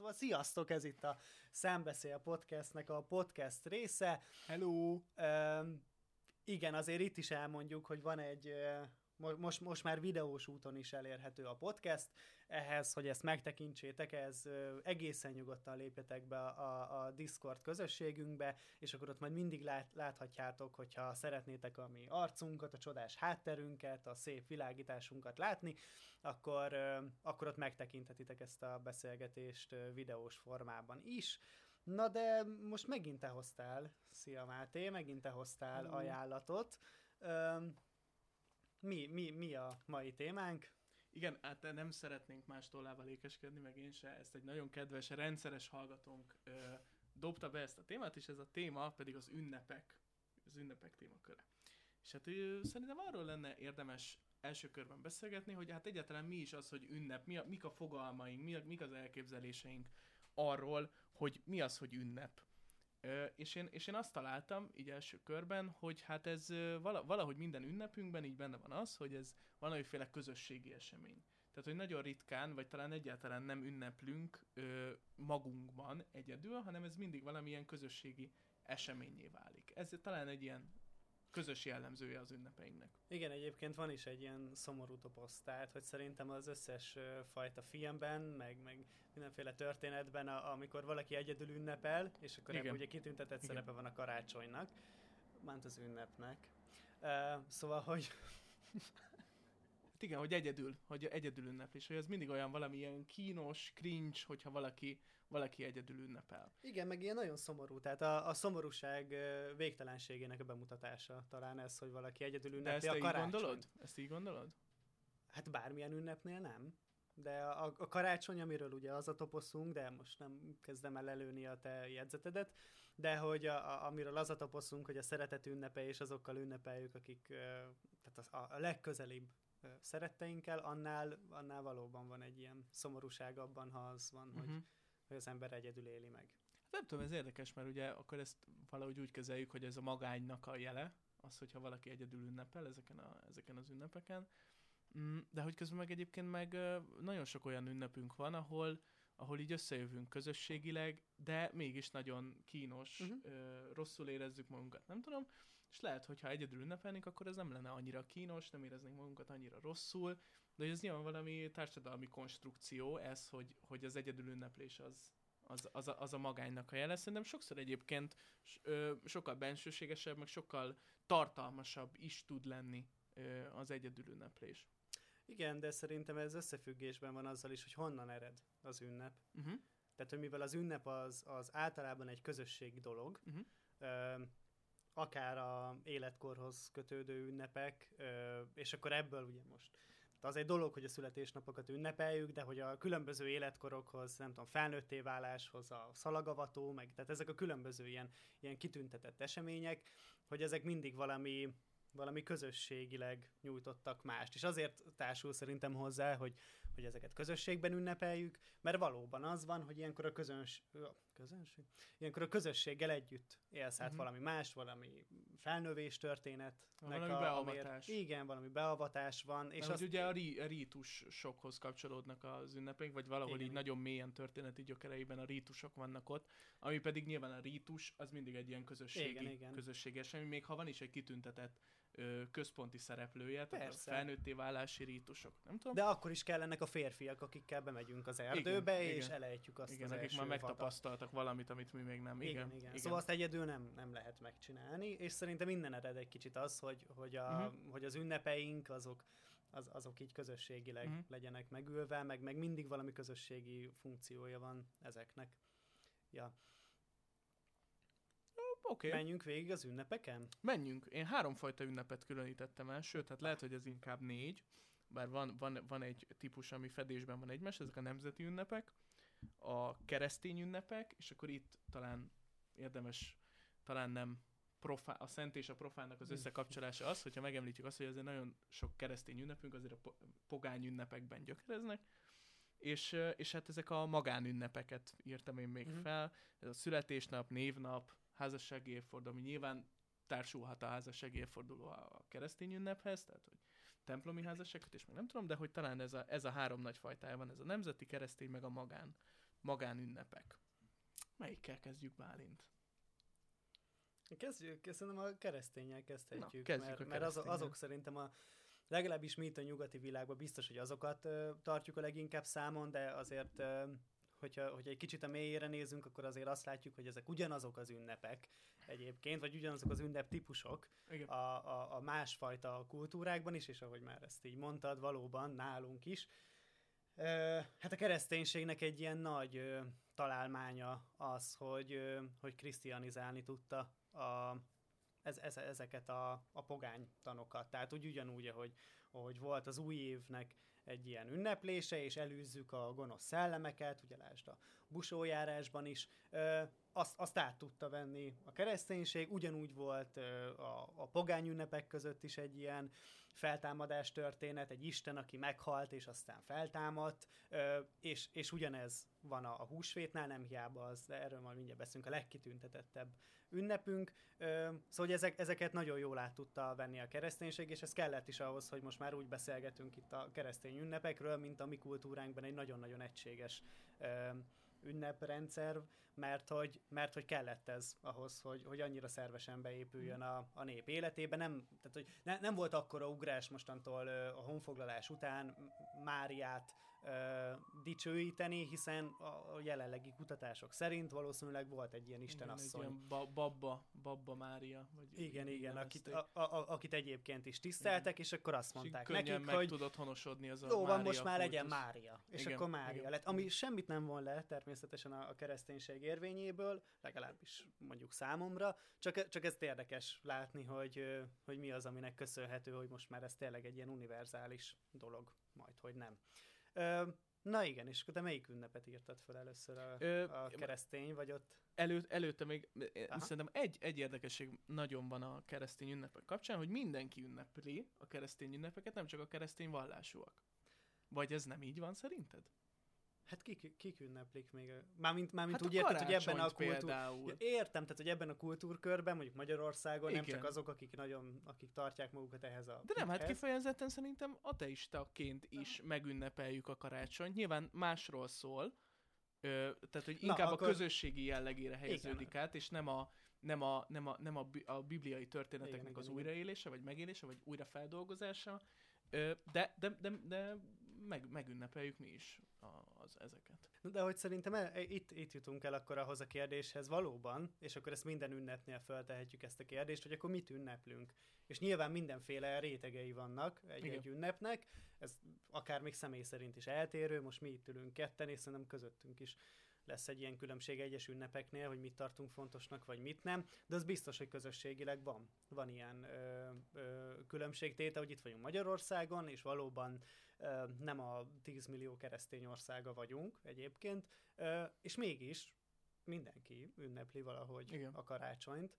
Szóval sziasztok, ez itt a Szembeszél podcastnek a podcast része. Hello! Üm, igen, azért itt is elmondjuk, hogy van egy most, most már videós úton is elérhető a podcast. Ehhez, hogy ezt megtekintsétek, ez egészen nyugodtan lépjetek be a, a Discord közösségünkbe, és akkor ott majd mindig lát, láthatjátok, hogyha szeretnétek a mi arcunkat, a csodás hátterünket, a szép világításunkat látni, akkor, akkor ott megtekinthetitek ezt a beszélgetést videós formában is. Na de most megint te hoztál, szia Máté, megint te hoztál ajánlatot. Mi, mi, mi a mai témánk? Igen, hát nem szeretnénk más tollával ékeskedni, meg én se. Ezt egy nagyon kedves, rendszeres hallgatónk ö, dobta be ezt a témát, és ez a téma pedig az ünnepek, az ünnepek témaköre. És hát ő, szerintem arról lenne érdemes első körben beszélgetni, hogy hát egyáltalán mi is az, hogy ünnep, mi a, mik a fogalmaink, mi a, mik az elképzeléseink arról, hogy mi az, hogy ünnep. És, én, és én azt találtam így első körben, hogy hát ez valahogy minden ünnepünkben így benne van az, hogy ez valamiféle közösségi esemény. Tehát, hogy nagyon ritkán, vagy talán egyáltalán nem ünneplünk ö, magunkban egyedül, hanem ez mindig valamilyen közösségi eseményé válik. Ez talán egy ilyen közös jellemzője az ünnepeinknek. Igen, egyébként van is egy ilyen szomorú toposz, tehát hogy szerintem az összes fajta filmben, meg, meg mindenféle történetben, a, amikor valaki egyedül ünnepel, és akkor ebben ugye kitüntetett Igen. szerepe van a karácsonynak, ment az ünnepnek. Uh, szóval, hogy Hát igen, hogy egyedül, hogy egyedül ünneplés, hogy ez mindig olyan valami ilyen kínos, cringe, hogyha valaki, valaki egyedül ünnepel. Igen, meg ilyen nagyon szomorú, tehát a, a szomorúság végtelenségének a bemutatása talán ez, hogy valaki egyedül ünnepli De ezt a karácsony. így gondolod? Ezt így gondolod? Hát bármilyen ünnepnél nem. De a, a karácsony, amiről ugye az a toposzunk, de most nem kezdem el előni a te jegyzetedet, de hogy a, a, amiről az a toposzunk, hogy a szeretet ünnepe és azokkal ünnepeljük, akik tehát a, a legközelibb szeretteinkkel, annál, annál valóban van egy ilyen szomorúság abban, ha az van, uh-huh. hogy, mhm. Hogy az ember egyedül éli meg. Hát nem tudom, ez érdekes, mert ugye akkor ezt valahogy úgy kezeljük, hogy ez a magánynak a jele, az, hogyha valaki egyedül ünnepel ezeken, a, ezeken az ünnepeken. Mm, de hogy közben meg egyébként meg nagyon sok olyan ünnepünk van, ahol ahol így összejövünk közösségileg, de mégis nagyon kínos, uh-huh. ö, rosszul érezzük magunkat, nem tudom, és lehet, hogyha egyedül ünnepelnénk, akkor ez nem lenne annyira kínos, nem éreznénk magunkat annyira rosszul, de ez nyilván valami társadalmi konstrukció, ez, hogy, hogy az egyedül ünneplés az, az, az, a, az a magánynak a jele. Szerintem sokszor egyébként ö, sokkal bensőségesebb, meg sokkal tartalmasabb is tud lenni ö, az egyedül ünneplés. Igen, de szerintem ez összefüggésben van azzal is, hogy honnan ered az ünnep. Uh-huh. Tehát, hogy mivel az ünnep az, az általában egy közösség dolog, uh-huh. ö, akár a életkorhoz kötődő ünnepek, ö, és akkor ebből ugye most az egy dolog, hogy a születésnapokat ünnepeljük, de hogy a különböző életkorokhoz, nem tudom, felnőtté váláshoz, a szalagavató, meg tehát ezek a különböző ilyen, ilyen kitüntetett események, hogy ezek mindig valami valami közösségileg nyújtottak mást. És azért társul szerintem hozzá, hogy, hogy ezeket közösségben ünnepeljük, mert valóban az van, hogy ilyenkor a közöns, közönség? Ilyenkor a közösséggel együtt élsz át uh-huh. valami más, valami felnövés történet. Valami a, beavatás. Amiért, igen, valami beavatás van. És azt, ugye a, rí, a rítus sokhoz kapcsolódnak az ünnepek, vagy valahol igen. így nagyon mélyen történeti gyökereiben a rítusok vannak ott, ami pedig nyilván a rítus, az mindig egy ilyen közösségi, igen, igen. közösséges, ami még ha van is egy kitüntetett központi szereplője, tehát a felnőtté válási rítusok, nem tudom. De akkor is kellenek a férfiak, akikkel bemegyünk az erdőbe, igen, és igen. elejtjük azt igen, az akik már megtapasztaltak valamit, amit mi még nem. Igen, igen. igen. igen. Szóval azt egyedül nem, nem lehet megcsinálni, és szerintem minden ered egy kicsit az, hogy, hogy, a, uh-huh. hogy az ünnepeink azok, az, azok így közösségileg uh-huh. legyenek megülve, meg, meg mindig valami közösségi funkciója van ezeknek. Ja. Okay. Menjünk végig az ünnepeken? Menjünk. Én háromfajta ünnepet különítettem el, sőt, hát lehet, hogy ez inkább négy, bár van, van, van egy típus, ami fedésben van egymás, ezek a nemzeti ünnepek, a keresztény ünnepek, és akkor itt talán érdemes, talán nem profá, a szent és a profánnak az összekapcsolása az, hogyha megemlítjük azt, hogy azért nagyon sok keresztény ünnepünk azért a pogány ünnepekben gyökereznek, és, és hát ezek a magánünnepeket írtam én még uh-huh. fel, ez a születésnap, névnap, házassági évforduló, ami nyilván társulhat a házassági évforduló a keresztény ünnephez, tehát hogy templomi házasságkötés, meg nem tudom, de hogy talán ez a, ez a három nagy fajtája van, ez a nemzeti, keresztény, meg a magán magánünnepek. Melyikkel kezdjük, Bálint? Kezdjük, szerintem a keresztényel kezdhetjük, Na, mert, mert azok, keresztényel. azok szerintem a legalábbis mi itt a nyugati világban biztos, hogy azokat ö, tartjuk a leginkább számon, de azért, ö, hogyha, hogyha egy kicsit a mélyére nézünk, akkor azért azt látjuk, hogy ezek ugyanazok az ünnepek egyébként, vagy ugyanazok az ünnep típusok a, a, a másfajta kultúrákban is, és ahogy már ezt így mondtad, valóban nálunk is. Hát a kereszténységnek egy ilyen nagy találmánya az, hogy, hogy krisztianizálni tudta a, ez, ez, ezeket a, a pogány tanokat. Tehát úgy ugyanúgy, ahogy, ahogy volt az új évnek egy ilyen ünneplése, és előzzük a gonosz szellemeket, ugye lásd a busójárásban is, ö, azt, azt át tudta venni a kereszténység, ugyanúgy volt ö, a, a pogány ünnepek között is egy ilyen feltámadás történet, egy Isten, aki meghalt, és aztán feltámadt, ö, és, és ugyanez van a, a húsvétnál, nem hiába az, de erről majd mindjárt beszélünk, a legkitüntetettebb ünnepünk. Ö, szóval hogy ezek, ezeket nagyon jól át tudta venni a kereszténység, és ez kellett is ahhoz, hogy most már úgy beszélgetünk itt a keresztény ünnepekről, mint a mi kultúránkban egy nagyon-nagyon egységes ö, ünneprendszer, mert hogy, mert hogy kellett ez ahhoz, hogy, hogy annyira szervesen beépüljön a, a nép életébe. Nem, tehát, hogy ne, nem volt akkora ugrás mostantól a honfoglalás után Máriát ö, dicsőíteni, hiszen a jelenlegi kutatások szerint valószínűleg volt egy ilyen Igen, istenasszony. ilyen ba- babba, babba Mária. Vagy Igen, igen, akit, a, a, akit egyébként is tiszteltek, és akkor azt És mondták könnyen nekik, meg hogy tudott honosodni az a jó van, most már legyen kultusz. Mária. És Igen, akkor Mária igen. lett. Ami semmit nem von le természetesen a, a kereszténység érvényéből, legalábbis mondjuk számomra, csak, csak ez érdekes látni, hogy, hogy mi az, aminek köszönhető, hogy most már ez tényleg egy ilyen univerzális dolog, majd hogy nem. Na igen, és akkor te melyik ünnepet írtad fel először a, Ö, a keresztény, vagy ott? Elő, előtte még. Aha. szerintem egy, egy érdekesség nagyon van a keresztény ünnepek kapcsán, hogy mindenki ünnepli a keresztény ünnepeket, nem csak a keresztény vallásúak. Vagy ez nem így van szerinted? Kik, kik ünneplik még? Mármint, mármint Hát úgy érted, hogy ebben a kultúr... például. Ja, értem, tehát hogy ebben a kultúrkörben, mondjuk Magyarországon nem Igen. csak azok, akik nagyon, akik tartják magukat ehhez a De nem, hát kifejezetten szerintem ateistaként is megünnepeljük a karácsonyt. Nyilván másról szól, ö, tehát hogy Na, inkább akkor- a közösségi jellegére helyeződik át, és nem a, nem a, nem a, nem a, a bibliai történeteknek Igen, az igen, igen. újraélése, vagy megélése, vagy újrafeldolgozása, ö, de, de, de, de meg, megünnepeljük mi is a, az, ezeket. De hogy szerintem el, e- itt, itt jutunk el akkor ahhoz a kérdéshez valóban, és akkor ezt minden ünnepnél feltehetjük ezt a kérdést, hogy akkor mit ünneplünk. És nyilván mindenféle rétegei vannak egy-egy ünnepnek, ez akár még személy szerint is eltérő, most mi itt ülünk ketten, és szerintem közöttünk is lesz egy ilyen különbség egyes ünnepeknél, hogy mit tartunk fontosnak, vagy mit nem, de az biztos, hogy közösségileg van. Van ilyen ö, ö, különbségtéte, hogy itt vagyunk Magyarországon, és valóban ö, nem a 10 millió keresztény országa vagyunk egyébként, ö, és mégis mindenki ünnepli valahogy Igen. a karácsonyt.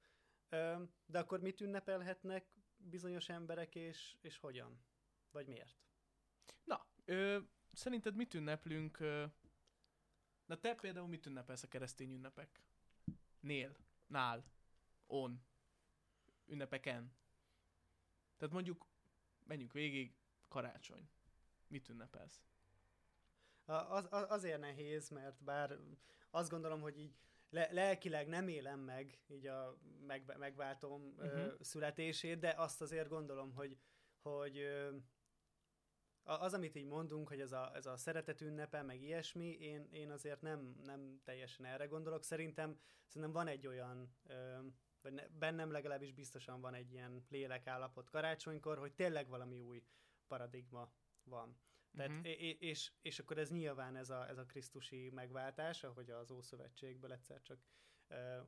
Ö, de akkor mit ünnepelhetnek bizonyos emberek, és, és hogyan? Vagy miért? Na, ö, szerinted mit ünneplünk? Ö, na te például mit ünnepelsz a keresztény ünnepek? Nél, nál, on, ünnepeken. Tehát mondjuk, menjünk végig, karácsony. Mit ünnepelsz? Az, az, azért nehéz, mert bár azt gondolom, hogy így le, lelkileg nem élem meg így a meg, megváltom uh-huh. ö, Mhm. születését, de azt azért gondolom, hogy, hogy ö, az, amit így mondunk, hogy ez a, ez a szeretet ünnepe, meg ilyesmi, én, én azért nem, nem teljesen erre gondolok. Szerintem, szerintem van egy olyan, ö, vagy ne, bennem legalábbis biztosan van egy ilyen lélekállapot karácsonykor, hogy tényleg valami új paradigma van. Tehát, uh-huh. és, és, akkor ez nyilván ez a, ez a krisztusi megváltás, ahogy az Ószövetségből egyszer csak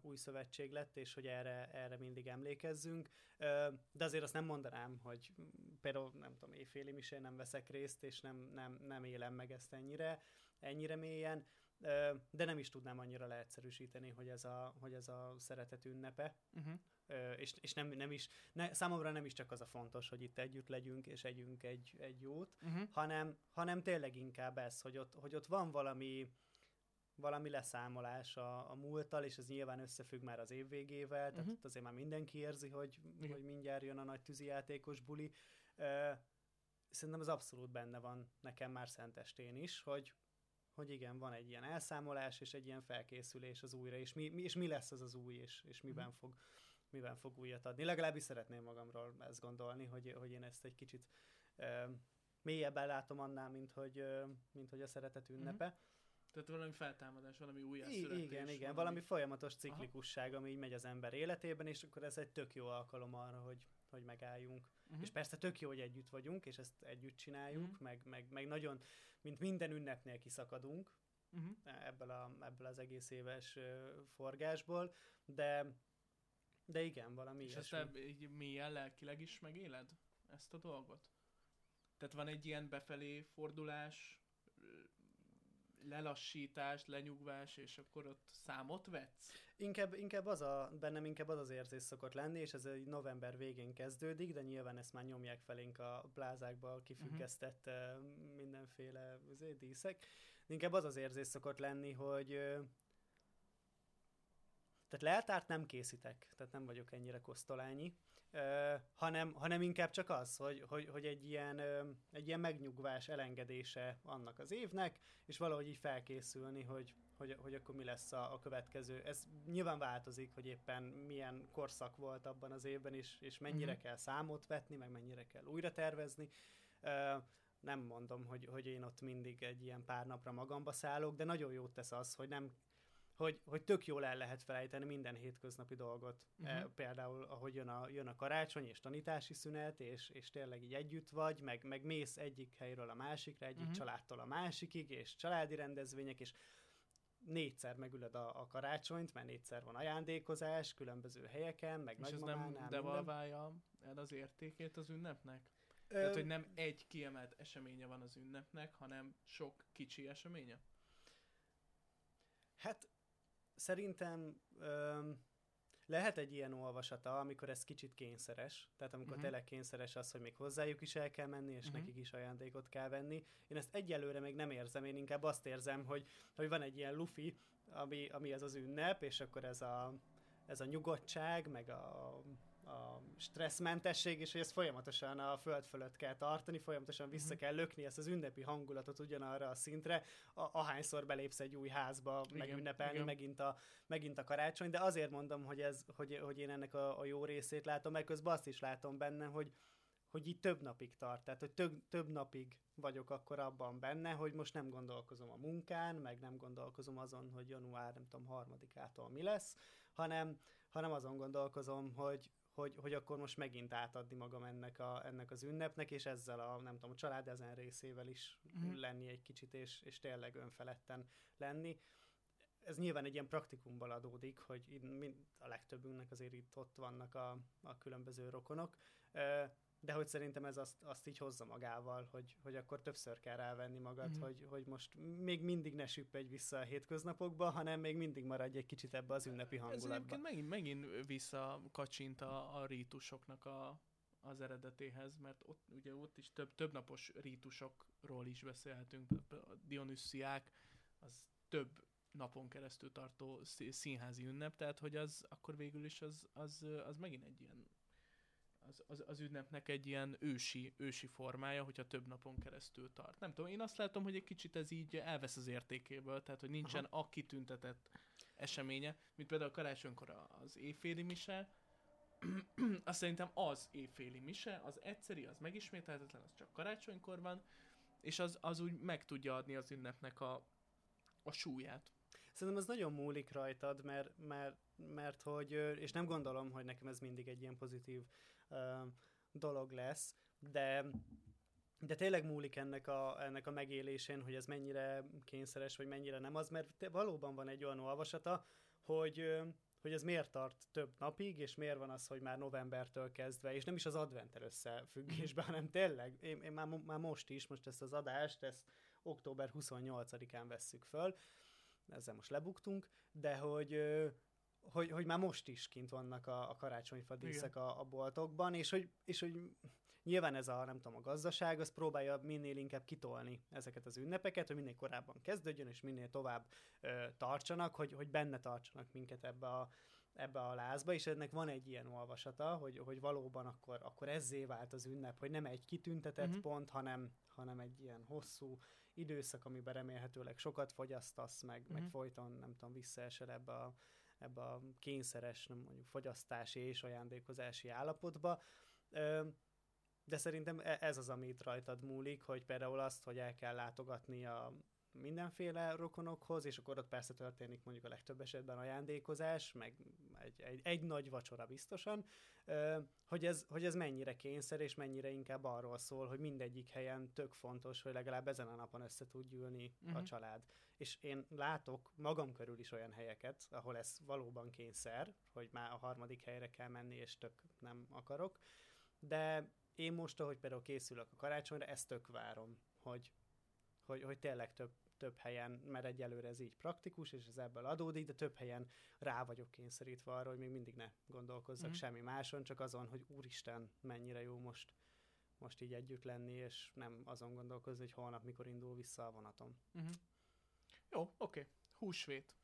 új szövetség lett, és hogy erre, erre mindig emlékezzünk. De azért azt nem mondanám, hogy például nem tudom, éjféli misén nem veszek részt, és nem, nem, nem élem meg ezt ennyire, ennyire mélyen, de nem is tudnám annyira leegyszerűsíteni, hogy ez a, hogy ez a szeretet ünnepe. Uh-huh. És, és nem, nem is, ne, számomra nem is csak az a fontos, hogy itt együtt legyünk, és együnk egy, egy jót, Uh-huh. hanem, hanem tényleg inkább ez, hogy ott, hogy ott van valami, valami leszámolás a, a múlttal, és ez nyilván összefügg már az év végével, tehát Mhm. ott azért már mindenki érzi, hogy, Igen. hogy mindjárt jön a nagy tűzijátékos buli. Ö, szerintem az abszolút benne van nekem már szentestén is, hogy hogy igen, van egy ilyen elszámolás, és egy ilyen felkészülés az újra, és mi, mi, és mi lesz az az új, és, és miben, mm. fog, miben fog újat adni. Legalábbis szeretném magamról ezt gondolni, hogy, hogy én ezt egy kicsit uh, mélyebben látom annál, mint hogy, uh, mint hogy a szeretet ünnepe. Mm. Tehát valami feltámadás, valami újjászületés. Igen, igen, valami... valami folyamatos ciklikusság, Aha. ami így megy az ember életében, és akkor ez egy tök jó alkalom arra, hogy, hogy megálljunk. Uh-huh. És persze tök jó, hogy együtt vagyunk, és ezt együtt csináljuk, uh-huh. meg, meg, meg nagyon, mint minden ünnepnél kiszakadunk uh-huh. ebből, a, ebből az egész éves forgásból, de de igen, valami És ezt te így mélyen lelkileg is megéled ezt a dolgot? Tehát van egy ilyen befelé fordulás, lelassítás, lenyugvás, és akkor ott számot vetsz? Inkább, inkább az a, bennem inkább az az érzés szokott lenni, és ez egy november végén kezdődik, de nyilván ezt már nyomják felénk a plázákba kifüggesztett uh-huh. mindenféle azért, díszek. Inkább az az érzés szokott lenni, hogy tehát leltárt nem készítek, tehát nem vagyok ennyire kosztolányi, hanem, hanem inkább csak az, hogy, hogy, hogy egy, ilyen, egy ilyen megnyugvás elengedése annak az évnek, és valahogy így felkészülni, hogy, hogy, hogy akkor mi lesz a, a következő. Ez nyilván változik, hogy éppen milyen korszak volt abban az évben, és, és mennyire uh-huh. kell számot vetni, meg mennyire kell újra tervezni. Nem mondom, hogy, hogy én ott mindig egy ilyen pár napra magamba szállok, de nagyon jót tesz az, hogy nem hogy, hogy tök jól el lehet felejteni minden hétköznapi dolgot. Uh-huh. E, például, ahogy jön a, jön a karácsony és tanítási szünet, és, és tényleg így együtt vagy, meg, meg mész egyik helyről a másikra, egyik uh-huh. családtól a másikig, és családi rendezvények, és négyszer megülöd a, a karácsonyt, mert négyszer van ajándékozás, különböző helyeken, meg És ez nem devalválja el az értékét az ünnepnek? Ö... Tehát, hogy nem egy kiemelt eseménye van az ünnepnek, hanem sok kicsi eseménye? Hát szerintem öm, lehet egy ilyen olvasata, amikor ez kicsit kényszeres, tehát amikor uh-huh. tényleg kényszeres az, hogy még hozzájuk is el kell menni, és uh-huh. nekik is ajándékot kell venni. Én ezt egyelőre még nem érzem, én inkább azt érzem, hogy, hogy van egy ilyen lufi, ami, ami ez az ünnep, és akkor ez a, ez a nyugodtság, meg a a stresszmentesség, és hogy ezt folyamatosan a föld fölött kell tartani, folyamatosan vissza uh-huh. kell lökni ezt az ünnepi hangulatot ugyanarra a szintre, a, ahányszor belépsz egy új házba, igen, megünnepelni igen. Megint, a, megint a karácsony, de azért mondom, hogy, ez, hogy, hogy én ennek a, a jó részét látom, meg közben azt is látom benne, hogy, hogy így több napig tart, tehát hogy több, több napig vagyok akkor abban benne, hogy most nem gondolkozom a munkán, meg nem gondolkozom azon, hogy január, nem tudom, harmadikától mi lesz, hanem, hanem azon gondolkozom, hogy, hogy, hogy akkor most megint átadni magam ennek, a, ennek az ünnepnek, és ezzel a, nem tudom, a család ezen részével is mm. lenni egy kicsit, és, és tényleg önfeledten lenni. Ez nyilván egy ilyen praktikumból adódik, hogy a legtöbbünknek azért itt ott vannak a, a különböző rokonok, de hogy szerintem ez azt, azt így hozza magával, hogy, hogy akkor többször kell rávenni magad, mm-hmm. hogy, hogy most még mindig ne süppedj vissza a hétköznapokba, hanem még mindig maradj egy kicsit ebbe az ünnepi hangulatba. Ez megint, megint vissza kacsint a, a rítusoknak a, az eredetéhez, mert ott ugye ott is több, több napos rítusokról is beszélhetünk, a Dionüssziák, az több napon keresztül tartó színházi ünnep, tehát hogy az akkor végül is az, az, az megint egy ilyen az, az, az ünnepnek egy ilyen ősi, ősi formája, hogyha több napon keresztül tart. Nem tudom, én azt látom, hogy egy kicsit ez így elvesz az értékéből, tehát hogy nincsen Aha. a kitüntetett eseménye, mint például a karácsonykor az éjféli mise, azt szerintem az éjféli mise, az egyszeri, az megismételhetetlen, az csak karácsonykor van, és az, az úgy meg tudja adni az ünnepnek a, a súlyát. Szerintem ez nagyon múlik rajtad, mert, mert, mert hogy, és nem gondolom, hogy nekem ez mindig egy ilyen pozitív dolog lesz, de de tényleg múlik ennek a, ennek a megélésén, hogy ez mennyire kényszeres, vagy mennyire nem az, mert te, valóban van egy olyan olvasata, hogy, hogy ez miért tart több napig, és miért van az, hogy már novembertől kezdve, és nem is az adventtel összefüggésben, hanem tényleg, én, én már, már most is, most ezt az adást, ezt október 28-án vesszük föl, ezzel most lebuktunk, de hogy, hogy, hogy már most is kint vannak a, a karácsonyfa díszek a, a boltokban, és hogy, és hogy nyilván ez a, nem tudom, a gazdaság, az próbálja minél inkább kitolni ezeket az ünnepeket, hogy minél korábban kezdődjön, és minél tovább ö, tartsanak, hogy, hogy benne tartsanak minket ebbe a, ebbe a lázba, és ennek van egy ilyen olvasata, hogy, hogy valóban akkor, akkor ezzé vált az ünnep, hogy nem egy kitüntetett uh-huh. pont, hanem, hanem egy ilyen hosszú időszak, amiben remélhetőleg sokat fogyasztasz, meg, uh-huh. meg mhm. folyton, nem tudom, visszaesel ebbe a, ebbe a kényszeres, nem mondjuk fogyasztási és ajándékozási állapotba. De szerintem e, ez az, amit rajtad múlik, hogy például azt, hogy el kell látogatni a mindenféle rokonokhoz, és akkor ott persze történik mondjuk a legtöbb esetben ajándékozás, meg egy, egy, egy nagy vacsora biztosan, hogy ez, hogy ez mennyire kényszer, és mennyire inkább arról szól, hogy mindegyik helyen tök fontos, hogy legalább ezen a napon össze tud gyűlni uh-huh. a mhm. család. És én látok magam körül is olyan helyeket, ahol ez valóban kényszer, hogy már a harmadik helyre kell menni, és tök nem akarok, de én most, ahogy például készülök a karácsonyra, ezt tök várom, hogy, hogy, hogy tényleg több, több helyen, mert egyelőre ez így praktikus, és ez ebből adódik, de több helyen rá vagyok kényszerítve arra, hogy még mindig ne gondolkozzak mm. semmi máson, csak azon, hogy úristen, mennyire jó most, most így együtt lenni, és nem azon gondolkozni, hogy holnap mikor indul vissza a vonatom. Mm-hmm. Jó, oké. Okay. Húsvét.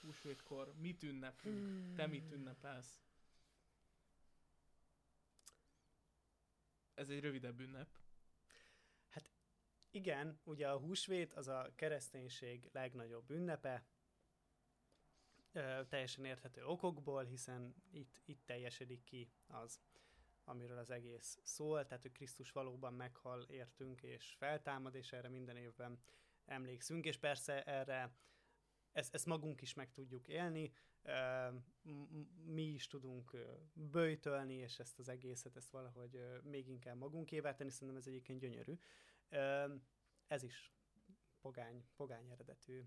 Húsvétkor mit ünnepünk? Mm. Te mit ünnepelsz? Ez egy rövidebb ünnep. Igen, ugye a húsvét az a kereszténység legnagyobb ünnepe, teljesen érthető okokból, hiszen itt, itt teljesedik ki az, amiről az egész szól, tehát hogy Krisztus valóban meghal, értünk és feltámad, és erre minden évben emlékszünk, és persze erre ezt, ezt magunk is meg tudjuk élni, mi is tudunk böjtölni, és ezt az egészet, ezt valahogy még inkább magunkévá tenni, szerintem ez egyébként gyönyörű. Ez is pogány, pogány eredetű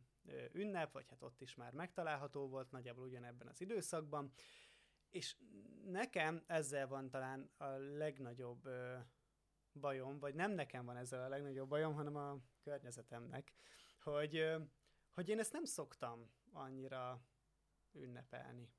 ünnep, vagy hát ott is már megtalálható volt, nagyjából ugyanebben az időszakban, és nekem ezzel van talán a legnagyobb bajom, vagy nem nekem van ezzel a legnagyobb bajom, hanem a környezetemnek, hogy, hogy én ezt nem szoktam annyira ünnepelni.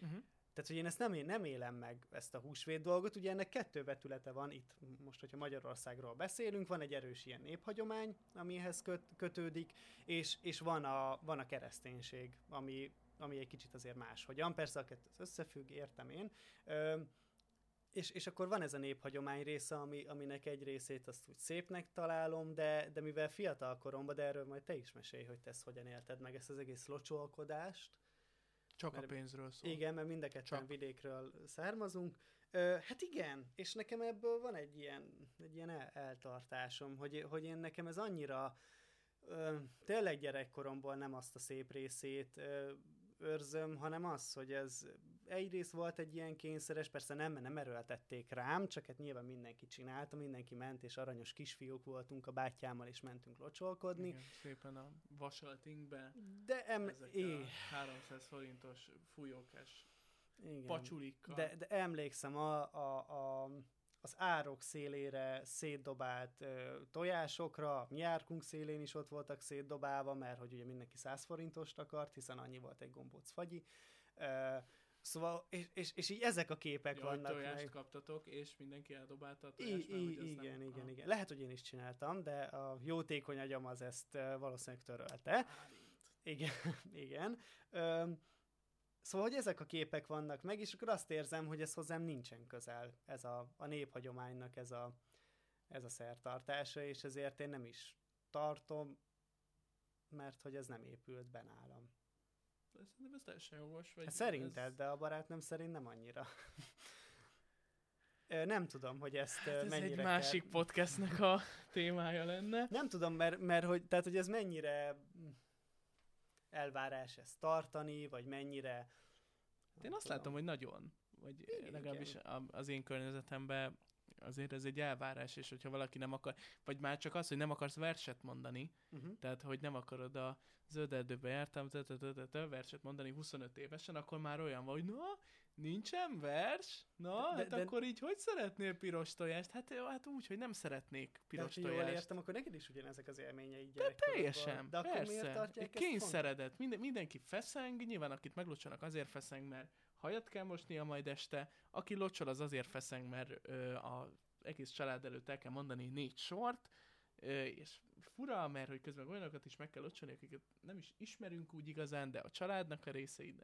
Uh-huh. Tehát, hogy én ezt nem, nem élem meg, ezt a húsvét dolgot, ugye ennek kettő vetülete van itt, most, hogyha Magyarországról beszélünk, van egy erős ilyen néphagyomány, amihez köt, kötődik, és, és van, a, van a kereszténység, ami, ami egy kicsit azért máshogyan, persze a kettő összefügg, értem én, Ö, és, és akkor van ez a néphagyomány része, ami, aminek egy részét azt úgy szépnek találom, de, de mivel fiatal koromban, de erről majd te is mesélj, hogy te ezt hogyan élted meg, ezt az egész locsolkodást, csak mert, a pénzről szól. Igen, mert mind a ketten vidékről származunk. Ö, hát igen, és nekem ebből van egy ilyen, egy ilyen el- eltartásom, hogy, hogy én nekem ez annyira ö, tényleg gyerekkoromból nem azt a szép részét ö, őrzöm, hanem az, hogy ez egyrészt volt egy ilyen kényszeres, persze nem, nem erőltették rám, csak hát nyilván mindenki csinálta, mindenki ment, és aranyos kisfiúk voltunk a bátyámmal, és mentünk locsolkodni. Igen, szépen a vasaltinkbe. De em... É. 300 forintos fújókás Igen. pacsulikkal. De, de emlékszem, a, a, a, az árok szélére szétdobált ö, tojásokra, mi járkunk szélén is ott voltak szétdobálva, mert hogy ugye mindenki 100 forintost akart, hiszen annyi volt egy gombóc fagyi. Ö, Szóval, és, és, és így ezek a képek ja, vannak tojást meg. kaptatok, és mindenki eldobálta a tojást, I, I, igen, nem... igen, igen. Lehet, hogy én is csináltam, de a jótékony agyam az ezt valószínűleg törölte. Igen, igen. Üm, szóval, hogy ezek a képek vannak meg, és akkor azt érzem, hogy ez hozzám nincsen közel, ez a, a néphagyománynak ez a, ez a szertartása, és ezért én nem is tartom, mert hogy ez nem épült be nálam. Szerintem ez teljesen jogos. Vagy hát szerinted, ez... de a barátnőm szerint nem annyira. nem tudom, hogy ezt hát ez mennyire egy másik kell... podcastnek a témája lenne. Nem tudom, mert, mert hogy, tehát, hogy ez mennyire elvárás ezt tartani, vagy mennyire... Én azt tudom. látom, hogy nagyon. Vagy Igen. legalábbis az én környezetemben azért ez egy elvárás, és hogyha valaki nem akar, vagy már csak az, hogy nem akarsz verset mondani, uh-huh. tehát hogy nem akarod a zöld erdőbe jártam, verset mondani 25 évesen, akkor már olyan van, hogy na, nincsen vers? Na, de, hát de, akkor így hogy szeretnél piros tojást? Hát, hát úgy, hogy nem szeretnék piros de, tojást. Jól értem, akkor neked is ugyanezek az élményeid De teljesen, de akkor persze. miért tartják Kényszeredet. Minden, mindenki feszeng, nyilván akit meglocsanak azért feszeng, mert hajat kell mosnia majd este, aki locsol az azért feszeng, mert ö, a egész család előtt el kell mondani négy sort, ö, és fura, mert hogy közben olyanokat is meg kell locsolni, akiket nem is ismerünk úgy igazán, de a családnak a részei.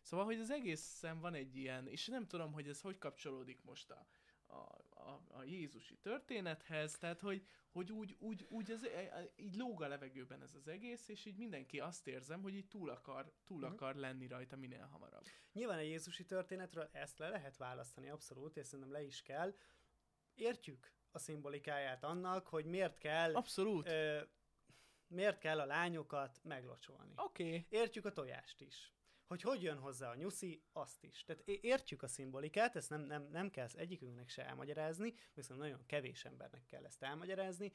Szóval, hogy az egészen van egy ilyen, és nem tudom, hogy ez hogy kapcsolódik most a, a, a, a Jézusi történethez, tehát hogy, hogy úgy, úgy, úgy az, e, e, így lóg a levegőben ez az egész, és így mindenki azt érzem, hogy így túl akar, túl uh-huh. akar lenni rajta minél hamarabb. Nyilván a Jézusi történetről ezt le lehet választani abszolút, és szerintem le is kell. Értjük a szimbolikáját annak, hogy miért kell... Abszolút. Ö, miért kell a lányokat meglocsolni. Oké. Okay. Értjük a tojást is hogy hogy jön hozzá a nyuszi, azt is. Tehát értjük a szimbolikát, ezt nem, nem, nem kell egyikünknek se elmagyarázni, viszont nagyon kevés embernek kell ezt elmagyarázni,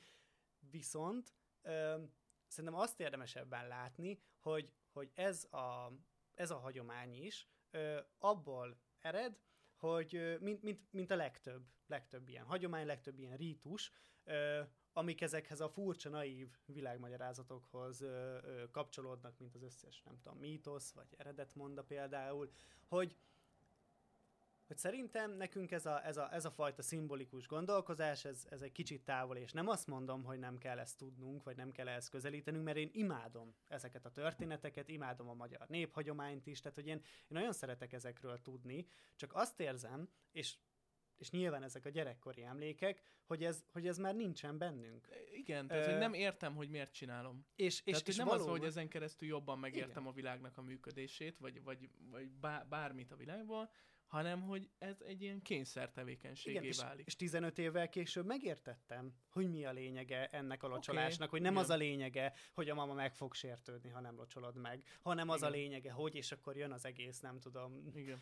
viszont ö, szerintem azt érdemes ebben látni, hogy, hogy ez, a, ez a hagyomány is ö, abból ered, hogy mint, mint, mint a legtöbb, legtöbb ilyen hagyomány, legtöbb ilyen rítus, ö, amik ezekhez a furcsa, naív világmagyarázatokhoz ö, ö, kapcsolódnak, mint az összes, nem tudom, mítosz, vagy eredetmonda például, hogy hogy szerintem nekünk ez a, ez a, ez a fajta szimbolikus gondolkozás, ez, ez egy kicsit távol, és nem azt mondom, hogy nem kell ezt tudnunk, vagy nem kell ezt közelítenünk, mert én imádom ezeket a történeteket, imádom a magyar néphagyományt is, tehát hogy én, én nagyon szeretek ezekről tudni, csak azt érzem, és és nyilván ezek a gyerekkori emlékek, hogy ez, hogy ez már nincsen bennünk. Igen, tehát Ö... hogy nem értem, hogy miért csinálom. És, és, tehát, és nem valóban... az, hogy ezen keresztül jobban megértem Igen. a világnak a működését, vagy, vagy, vagy bármit a világból, hanem hogy ez egy ilyen kényszertevékenységé Igen, válik. És, és 15 évvel később megértettem, hogy mi a lényege ennek a locsolásnak, okay. hogy nem Igen. az a lényege, hogy a mama meg fog sértődni, ha nem locsolod meg, hanem az Igen. a lényege, hogy, és akkor jön az egész, nem tudom, Igen.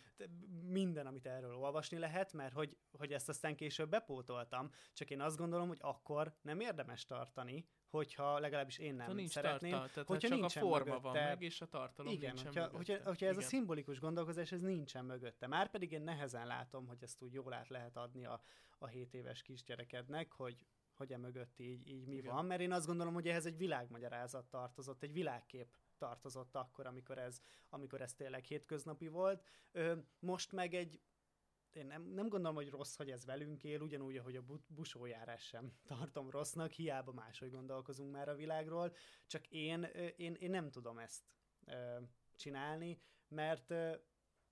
minden, amit erről olvasni lehet, mert hogy, hogy ezt aztán később bepótoltam, csak én azt gondolom, hogy akkor nem érdemes tartani, hogyha legalábbis én nem nincs szeretném, tartal, tehát hogyha csak a forma mögötte, van meg, és a tartalom igen, nincsen hogyha, hogyha, hogyha ez igen. a szimbolikus gondolkozás, ez nincsen mögötte. Már pedig én nehezen látom, hogy ezt úgy jól át lehet adni a, a 7 éves kisgyerekednek, hogy hogy e mögött így, így mi igen. van, mert én azt gondolom, hogy ehhez egy világmagyarázat tartozott, egy világkép tartozott akkor, amikor ez, amikor ez tényleg hétköznapi volt. Ö, most meg egy én nem, nem gondolom, hogy rossz, hogy ez velünk él, ugyanúgy, ahogy a busójárás sem tartom rossznak, hiába máshogy gondolkozunk már a világról, csak én, én, én nem tudom ezt csinálni, mert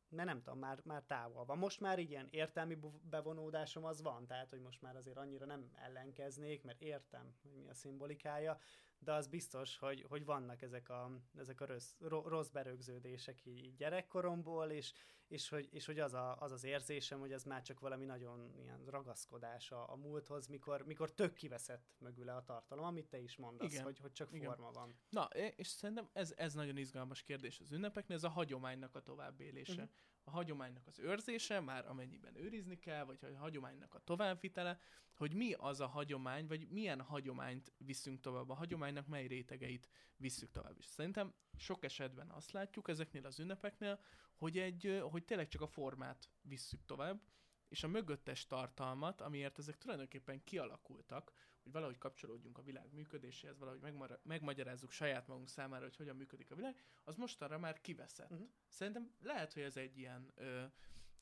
mert nem tudom, már, már távol van. Most már ilyen értelmi bevonódásom az van, tehát hogy most már azért annyira nem ellenkeznék, mert értem, hogy mi a szimbolikája, de az biztos, hogy, hogy vannak ezek a, ezek a rossz, rossz berögződések így gyerekkoromból, és, és, hogy, és hogy az, a, az az érzésem, hogy ez már csak valami nagyon ilyen ragaszkodás a, a múlthoz, mikor, mikor tök kiveszett mögüle a tartalom, amit te is mondasz, Igen. Hogy, hogy csak Igen. forma van. Na, és szerintem ez, ez nagyon izgalmas kérdés az ünnepeknél, ez a hagyománynak a továbbélése. Uh-huh. A hagyománynak az őrzése, már amennyiben őrizni kell, vagy a hagyománynak a továbbvitele, hogy mi az a hagyomány, vagy milyen hagyományt viszünk tovább, a hagyománynak mely rétegeit visszük tovább. És szerintem sok esetben azt látjuk ezeknél az ünnepeknél, hogy, egy, hogy tényleg csak a formát visszük tovább, és a mögöttes tartalmat, amiért ezek tulajdonképpen kialakultak, hogy valahogy kapcsolódjunk a világ működéséhez, valahogy megmar- megmagyarázzuk saját magunk számára, hogy hogyan működik a világ, az mostanra már kiveszett. Uh-huh. Szerintem lehet, hogy ez egy ilyen ö,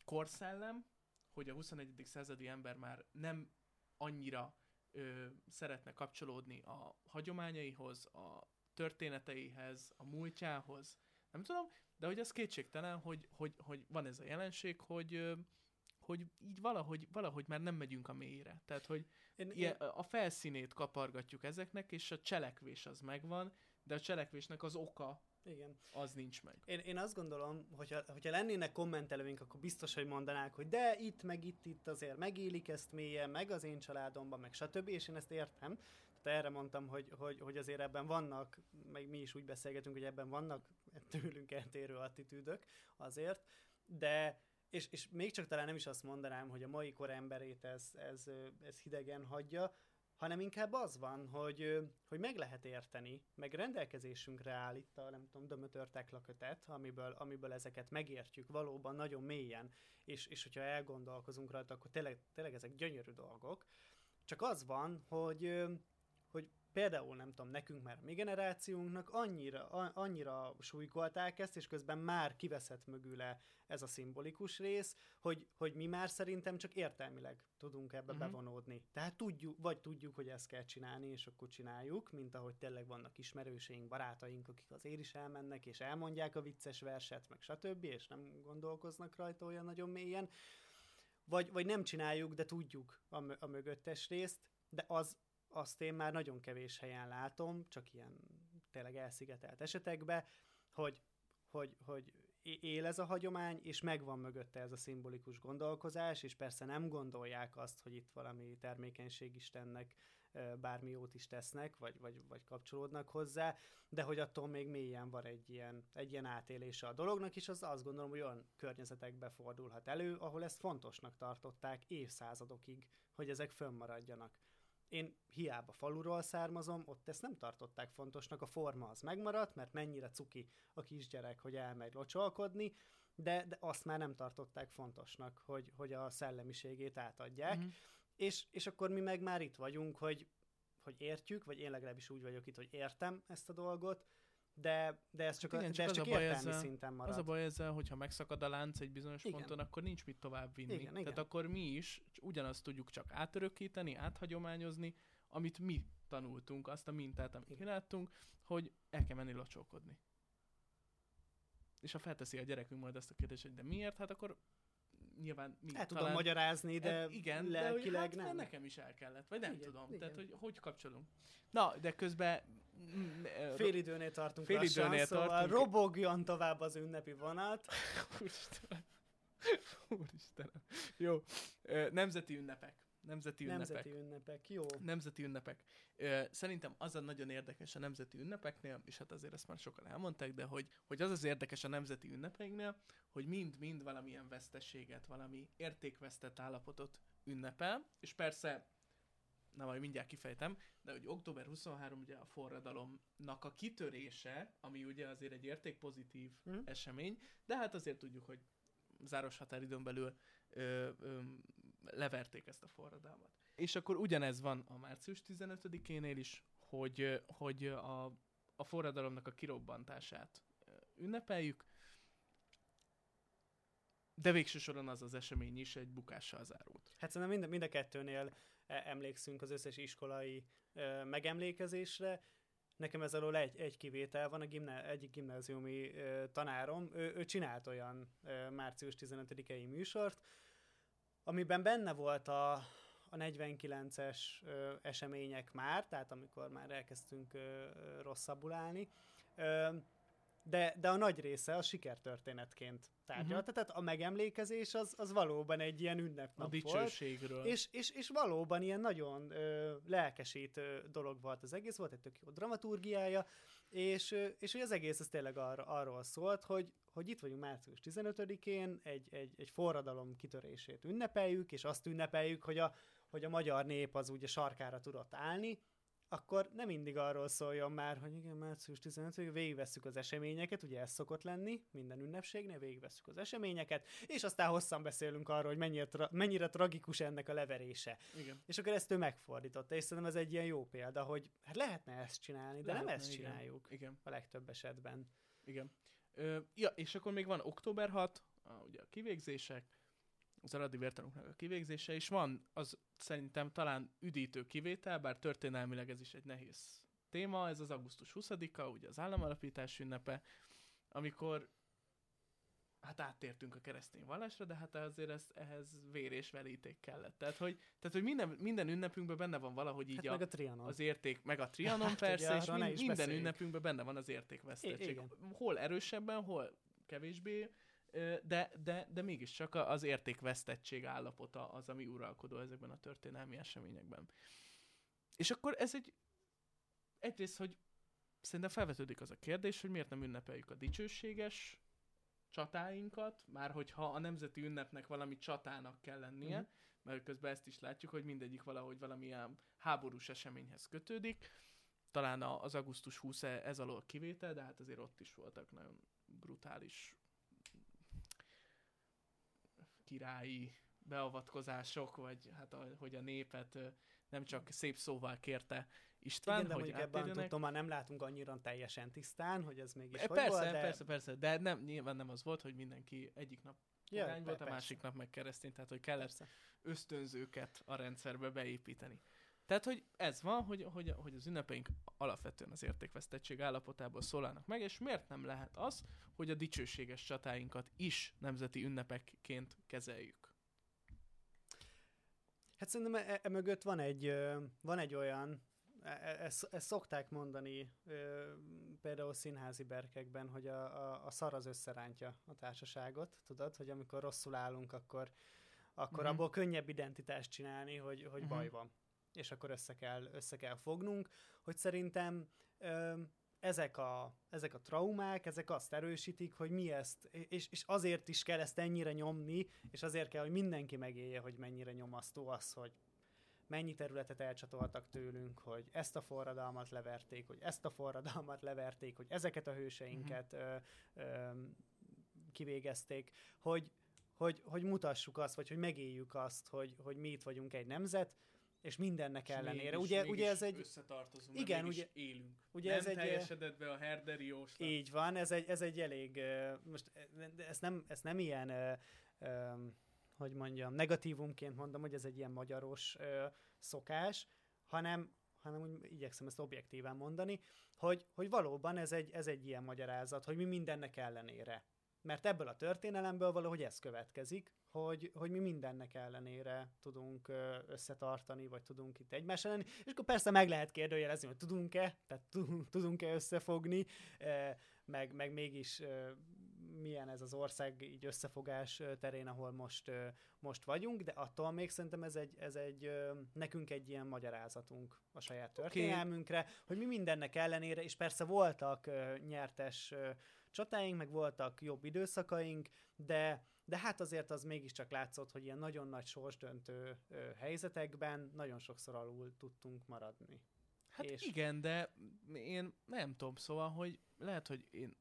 korszellem, hogy a 21. századi ember már nem annyira ö, szeretne kapcsolódni a hagyományaihoz, a történeteihez, a múltjához. Nem tudom, de hogy az kétségtelen, hogy, hogy, hogy van ez a jelenség, hogy hogy így valahogy, valahogy már nem megyünk a mélyre. Tehát, hogy én, ilyen, én... a felszínét kapargatjuk ezeknek, és a cselekvés az megvan, de a cselekvésnek az oka igen. Az nincs meg. Én, én azt gondolom, hogyha, hogyha lennének kommentelőink, akkor biztos, hogy mondanák, hogy de itt, meg itt, itt azért megélik ezt mélyen, meg az én családomban, meg stb. És én ezt értem. Tehát erre mondtam, hogy, hogy, hogy azért ebben vannak, meg mi is úgy beszélgetünk, hogy ebben vannak tőlünk eltérő attitűdök azért, de és, és még csak talán nem is azt mondanám, hogy a mai kor emberét ez, ez, ez hidegen hagyja, hanem inkább az van, hogy, hogy meg lehet érteni, meg rendelkezésünkre áll itt a, nem tudom, Dömötör teklakötet, amiből, amiből ezeket megértjük valóban nagyon mélyen, és, és hogyha elgondolkozunk rajta, akkor tényleg, tényleg ezek gyönyörű dolgok. Csak az van, hogy például nem tudom, nekünk már a mi generációnknak annyira, a, annyira súlykolták ezt, és közben már kiveszett mögüle ez a szimbolikus rész, hogy, hogy mi már szerintem csak értelmileg tudunk ebbe uh-huh. bevonódni. Tehát tudjuk, vagy tudjuk, hogy ezt kell csinálni, és akkor csináljuk, mint ahogy tényleg vannak ismerőseink, barátaink, akik azért is elmennek, és elmondják a vicces verset, meg stb., és nem gondolkoznak rajta olyan nagyon mélyen. Vagy, vagy nem csináljuk, de tudjuk a, a mögöttes részt, de az, azt én már nagyon kevés helyen látom, csak ilyen tényleg elszigetelt esetekben, hogy, hogy, hogy él ez a hagyomány, és megvan mögötte ez a szimbolikus gondolkozás, és persze nem gondolják azt, hogy itt valami termékenységistennek bármi jót is tesznek, vagy, vagy, vagy kapcsolódnak hozzá, de hogy attól még mélyen van egy ilyen, egy ilyen átélése a dolognak, és az azt gondolom, hogy olyan környezetekbe fordulhat elő, ahol ezt fontosnak tartották évszázadokig, hogy ezek fönnmaradjanak. Én hiába faluról származom, ott ezt nem tartották fontosnak, a forma az megmaradt, mert mennyire cuki a kisgyerek, hogy elmegy locsolkodni, de, de azt már nem tartották fontosnak, hogy, hogy a szellemiségét átadják. Mm-hmm. És, és akkor mi meg már itt vagyunk, hogy, hogy értjük, vagy én legalábbis úgy vagyok itt, hogy értem ezt a dolgot, de, de ez csak, Igen, a, csak, de ez csak a baj értelmi ezzel, szinten marad. Az a baj ezzel, hogyha megszakad a lánc egy bizonyos igen. ponton, akkor nincs mit tovább vinni. Igen, Tehát igen. akkor mi is ugyanazt tudjuk csak átörökíteni, áthagyományozni, amit mi tanultunk, azt a mintát, amit igen. láttunk, hogy el kell menni locsolkodni. És ha felteszi a gyerekünk majd ezt a kérdést, hogy de miért, hát akkor nyilván mi El talán, tudom magyarázni, de e, igen, lelkileg de, hogy, hát, nem. nekem is el kellett, vagy nem igen, tudom. Igen. Tehát, hogy hogy kapcsolunk. Na, de közben Félidőnél tartunk Félidőnél lassan, szóval tartunk. robogjon tovább az ünnepi vonat. Úristenem. Úristenem. Jó. Nemzeti ünnepek. Nemzeti ünnepek. Nemzeti ünnepek, jó. Nemzeti ünnepek. Szerintem az a nagyon érdekes a nemzeti ünnepeknél, és hát azért ezt már sokan elmondták, de hogy, hogy az az érdekes a nemzeti ünnepeinknél, hogy mind-mind valamilyen vesztességet, valami értékvesztett állapotot ünnepel, és persze na majd mindjárt kifejtem, de hogy október 23 ugye a forradalomnak a kitörése, ami ugye azért egy értékpozitív mm. esemény, de hát azért tudjuk, hogy záros határidőn belül ö, ö, leverték ezt a forradalmat. És akkor ugyanez van a március 15-énél is, hogy, hogy a, a forradalomnak a kirobbantását ünnepeljük, de végső soron az az esemény is egy bukással zárult. Hát szerintem mind, mind a kettőnél E, emlékszünk az összes iskolai ö, megemlékezésre. Nekem ez alól egy, egy kivétel van, a gimná, egyik gimnáziumi ö, tanárom, ő, ő csinált olyan ö, március 15-i műsort, amiben benne volt a, a 49-es ö, események már, tehát amikor már elkezdtünk ö, rosszabbul állni. Ö, de, de a nagy része a sikertörténetként tárgyalta, uh-huh. tehát a megemlékezés az, az valóban egy ilyen ünnepnap a dicsőségről. Volt, és, és, és valóban ilyen nagyon ö, lelkesítő dolog volt az egész, volt egy tök jó dramaturgiája, és, és hogy az egész az tényleg arra, arról szólt, hogy, hogy itt vagyunk március 15-én, egy, egy, egy forradalom kitörését ünnepeljük, és azt ünnepeljük, hogy a, hogy a magyar nép az ugye sarkára tudott állni, akkor nem mindig arról szóljon már, hogy igen, március 15 végigvesszük az eseményeket, ugye ez szokott lenni, minden ünnepségnél végigvesszük az eseményeket, és aztán hosszan beszélünk arról, hogy mennyire, tra- mennyire tragikus ennek a leverése. Igen. És akkor ezt ő megfordította, és szerintem ez egy ilyen jó példa, hogy hát lehetne ezt csinálni, de lehetne, nem ezt igen. csináljuk igen. a legtöbb esetben. Igen. Ö, ja, és akkor még van október 6, a, ugye a kivégzések, az aradi vértanúknak a kivégzése, és van az szerintem talán üdítő kivétel, bár történelmileg ez is egy nehéz téma, ez az augusztus 20-a, ugye az államalapítás ünnepe, amikor hát áttértünk a keresztény vallásra, de hát azért ez, ehhez vér és velíték kellett. Tehát, hogy, tehát, hogy minden, minden ünnepünkben benne van valahogy így hát a, a az érték, meg a trianon hát, persze, ugye, és mind, minden beszéljük. ünnepünkben benne van az értékvesztettség. Hol erősebben, hol kevésbé, de, de, de mégiscsak az értékvesztettség állapota az, ami uralkodó ezekben a történelmi eseményekben. És akkor ez egy egyrészt, hogy szerintem felvetődik az a kérdés, hogy miért nem ünnepeljük a dicsőséges csatáinkat, már hogyha a nemzeti ünnepnek valami csatának kell lennie, uh-huh. mert közben ezt is látjuk, hogy mindegyik valahogy valamilyen háborús eseményhez kötődik. Talán az augusztus 20 ez alól kivétel, de hát azért ott is voltak nagyon brutális királyi beavatkozások, vagy hát a, hogy a népet nem csak szép szóval kérte István, Igen, de hogy ebben tudom, már nem látunk annyira teljesen tisztán, hogy ez mégis E, hogy persze, volt, de... persze, persze, de nem, nyilván nem az volt, hogy mindenki egyik nap Ja, volt, a másik nap meg keresztény, tehát hogy kellett Persze. ösztönzőket a rendszerbe beépíteni. Tehát, hogy ez van, hogy, hogy, hogy az ünnepeink alapvetően az értékvesztettség állapotából szólalnak meg, és miért nem lehet az, hogy a dicsőséges csatáinkat is nemzeti ünnepekként kezeljük? Hát szerintem e, e mögött van egy, van egy olyan, ezt, ezt szokták mondani például színházi berkekben, hogy a, a, a szar az összerántja a társaságot, tudod, hogy amikor rosszul állunk, akkor, akkor Mhm. abból könnyebb identitást csinálni, hogy, hogy Mhm. baj van. És akkor össze kell, össze kell fognunk, hogy szerintem ö, ezek a, ezek a traumák, ezek azt erősítik, hogy mi ezt, és, és azért is kell ezt ennyire nyomni, és azért kell, hogy mindenki megélje, hogy mennyire nyomasztó az, hogy mennyi területet elcsatoltak tőlünk, hogy ezt a forradalmat leverték, hogy ezt a forradalmat leverték, hogy ezeket a hőseinket ö, ö, kivégezték, hogy, hogy, hogy mutassuk azt, vagy hogy megéljük azt, hogy, hogy mi itt vagyunk egy nemzet, és mindennek És ellenére. mégis- ugye, mégis ugye ez egy, Összetartozunk, Igen, ugye- élünk. ugye nem ez egy- teljesedett be a herderi jóslat. Így van, ez egy, ez egy elég, most ezt nem, ezt nem ilyen, hogy mondjam, negatívumként mondom, hogy ez egy ilyen magyaros ö, szokás, hanem, hanem úgy igyekszem ezt objektíven mondani, hogy, hogy valóban ez egy, ez egy ilyen magyarázat, hogy mi mindennek ellenére. Mert ebből a történelemből valahogy ez következik, hogy, hogy mi mindennek ellenére tudunk összetartani, vagy tudunk itt egymás ellen. És akkor persze meg lehet kérdőjelezni, hogy tudunk-e, tehát tudunk- tudunk-e összefogni, meg, meg mégis milyen ez az ország így összefogás terén, ahol most, most vagyunk, de attól még szerintem ez egy, ez egy nekünk egy ilyen magyarázatunk a saját történelmünkre, hogy mi mindennek ellenére, és persze voltak nyertes csatáink, meg voltak jobb időszakaink, de, de hát azért az mégiscsak látszott, hogy ilyen nagyon nagy sorsdöntő helyzetekben nagyon sokszor alul tudtunk maradni. Hát És- igen, de én nem tudom, szóval, hogy lehet, hogy én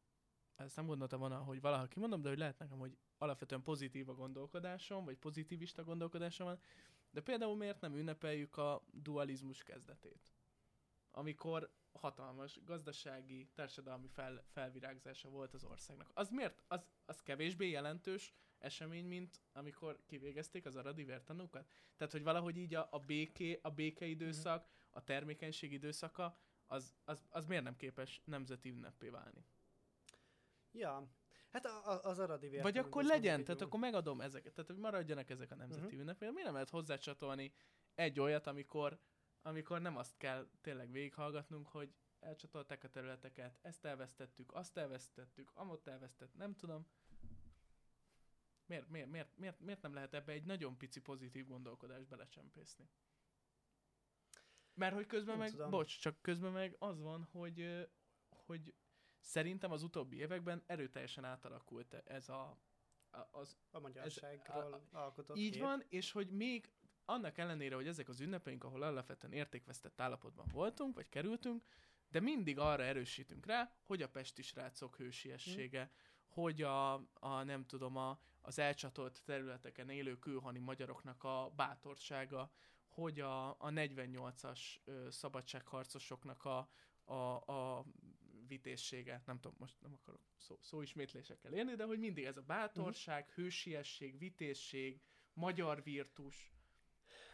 ezt nem gondoltam volna, hogy valaha kimondom, de hogy lehet nekem, hogy alapvetően pozitív a gondolkodásom, vagy pozitivista gondolkodásom van, de például miért nem ünnepeljük a dualizmus kezdetét? Amikor hatalmas gazdasági, társadalmi fel, felvirágzása volt az országnak. Az miért? Az, az kevésbé jelentős esemény, mint amikor kivégezték az aradi vértanúkat? Tehát, hogy valahogy így a, a, béké, a békeidőszak, a termékenység időszaka, az, az, az miért nem képes nemzeti ünnepé válni? Ja, hát a, az aradi Vagy vértanúk akkor legyen, tehát jó. akkor megadom ezeket, tehát hogy maradjanak ezek a nemzeti uh-huh. ünnepek. Miért nem lehet hozzácsatolni egy olyat, amikor, amikor nem azt kell tényleg végighallgatnunk, hogy elcsatolták a területeket, ezt elvesztettük, azt elvesztettük, amott elvesztett, nem tudom. Miért, miért, miért, miért, miért nem lehet ebbe egy nagyon pici pozitív gondolkodást belecsempészni? Mert hogy közben Nem meg, tudom. bocs, csak közben meg az van, hogy, hogy szerintem az utóbbi években erőteljesen átalakult ez a, a az, a magyarságról a- alkotott így kép. van, és hogy még annak ellenére, hogy ezek az ünnepeink, ahol alapvetően értékvesztett állapotban voltunk, vagy kerültünk, de mindig arra erősítünk rá, hogy a pesti srácok hősiessége, hogy a, a nem tudom, a, az elcsatolt területeken élő külhoni magyaroknak a bátorsága, hogy a, a 48-as ö, szabadságharcosoknak a, a, a vitézsége, nem tudom, most nem akarok szó, szóismétlésekkel élni, de hogy mindig ez a bátorság, hősiesség, vitézség, magyar virtus,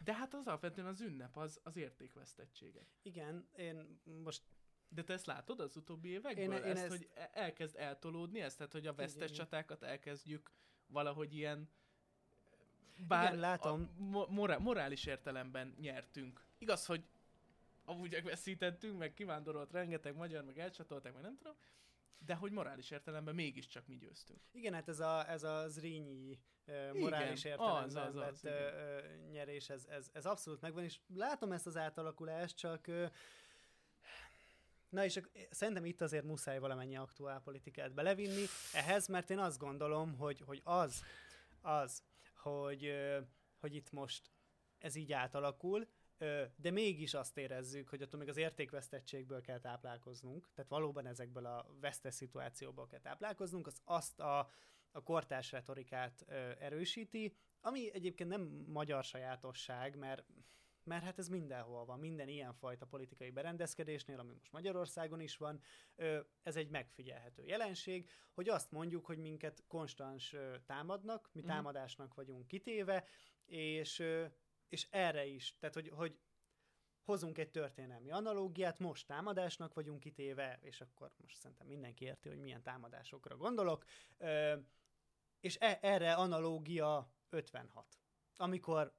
de hát az alapvetően az ünnep, az, az értékvesztettsége. Igen, én most De te ezt látod az utóbbi évekből? Én- Én, én ezt, ezt- hogy e- elkezd eltolódni ezt? Tehát, hogy a vesztes Igen. csatákat elkezdjük valahogy ilyen bár Igen, látom. A mo- morá- morális értelemben nyertünk. Igaz, hogy amúgy veszítettünk, meg kivándorolt rengeteg magyar, meg elcsatolták, meg nem tudom, de hogy morális értelemben mégiscsak mi győztünk. Igen, hát ez a, ez a zrínyi uh, morális Igen, értelemben az, az, az, igen. ö, ö, nyerés, ez, ez, ez abszolút megvan, és látom ezt az átalakulást, csak ö, na és szerintem itt azért muszáj valamennyi aktuál politikát belevinni ehhez, mert én azt gondolom, hogy, hogy az, az, hogy, hogy itt most ez így átalakul, de mégis azt érezzük, hogy attól még az értékvesztettségből kell táplálkoznunk, tehát valóban ezekből a vesztes szituációból kell táplálkoznunk, az azt a, a kortárs retorikát erősíti, ami egyébként nem magyar sajátosság, mert mert hát ez mindenhol van, minden ilyenfajta politikai berendezkedésnél, ami most Magyarországon is van, ez egy megfigyelhető jelenség, hogy azt mondjuk, hogy minket konstans támadnak, mi mm. támadásnak vagyunk kitéve, és, és erre is, tehát hogy, hogy hozunk egy történelmi analógiát, most támadásnak vagyunk kitéve, és akkor most szerintem mindenki érti, hogy milyen támadásokra gondolok, és e- erre analógia 56. Amikor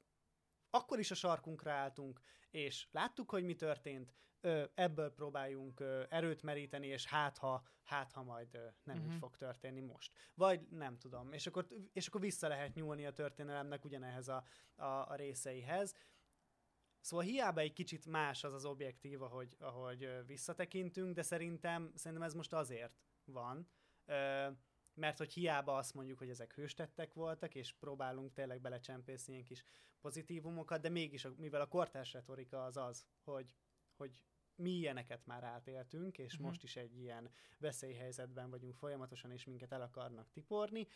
akkor is a sarkunkra álltunk, és láttuk, hogy mi történt, ebből próbáljunk erőt meríteni, és hát ha, hát ha majd nem uh-huh. így mhm. fog történni most. Vagy nem tudom. És akkor, és akkor vissza lehet nyúlni a történelemnek ugyanehhez a, a, a részeihez. Szóval hiába egy kicsit más az az objektív, ahogy, ahogy visszatekintünk, de szerintem, szerintem ez most azért van, mert hogy hiába azt mondjuk, hogy ezek hőstettek voltak, és próbálunk tényleg belecsempészni ilyen kis pozitívumokat, de mégis, mivel a kortárs retorika az az, hogy, hogy mi ilyeneket már átéltünk, és uh-huh. most is egy ilyen veszélyhelyzetben vagyunk folyamatosan, és minket el akarnak tiporni,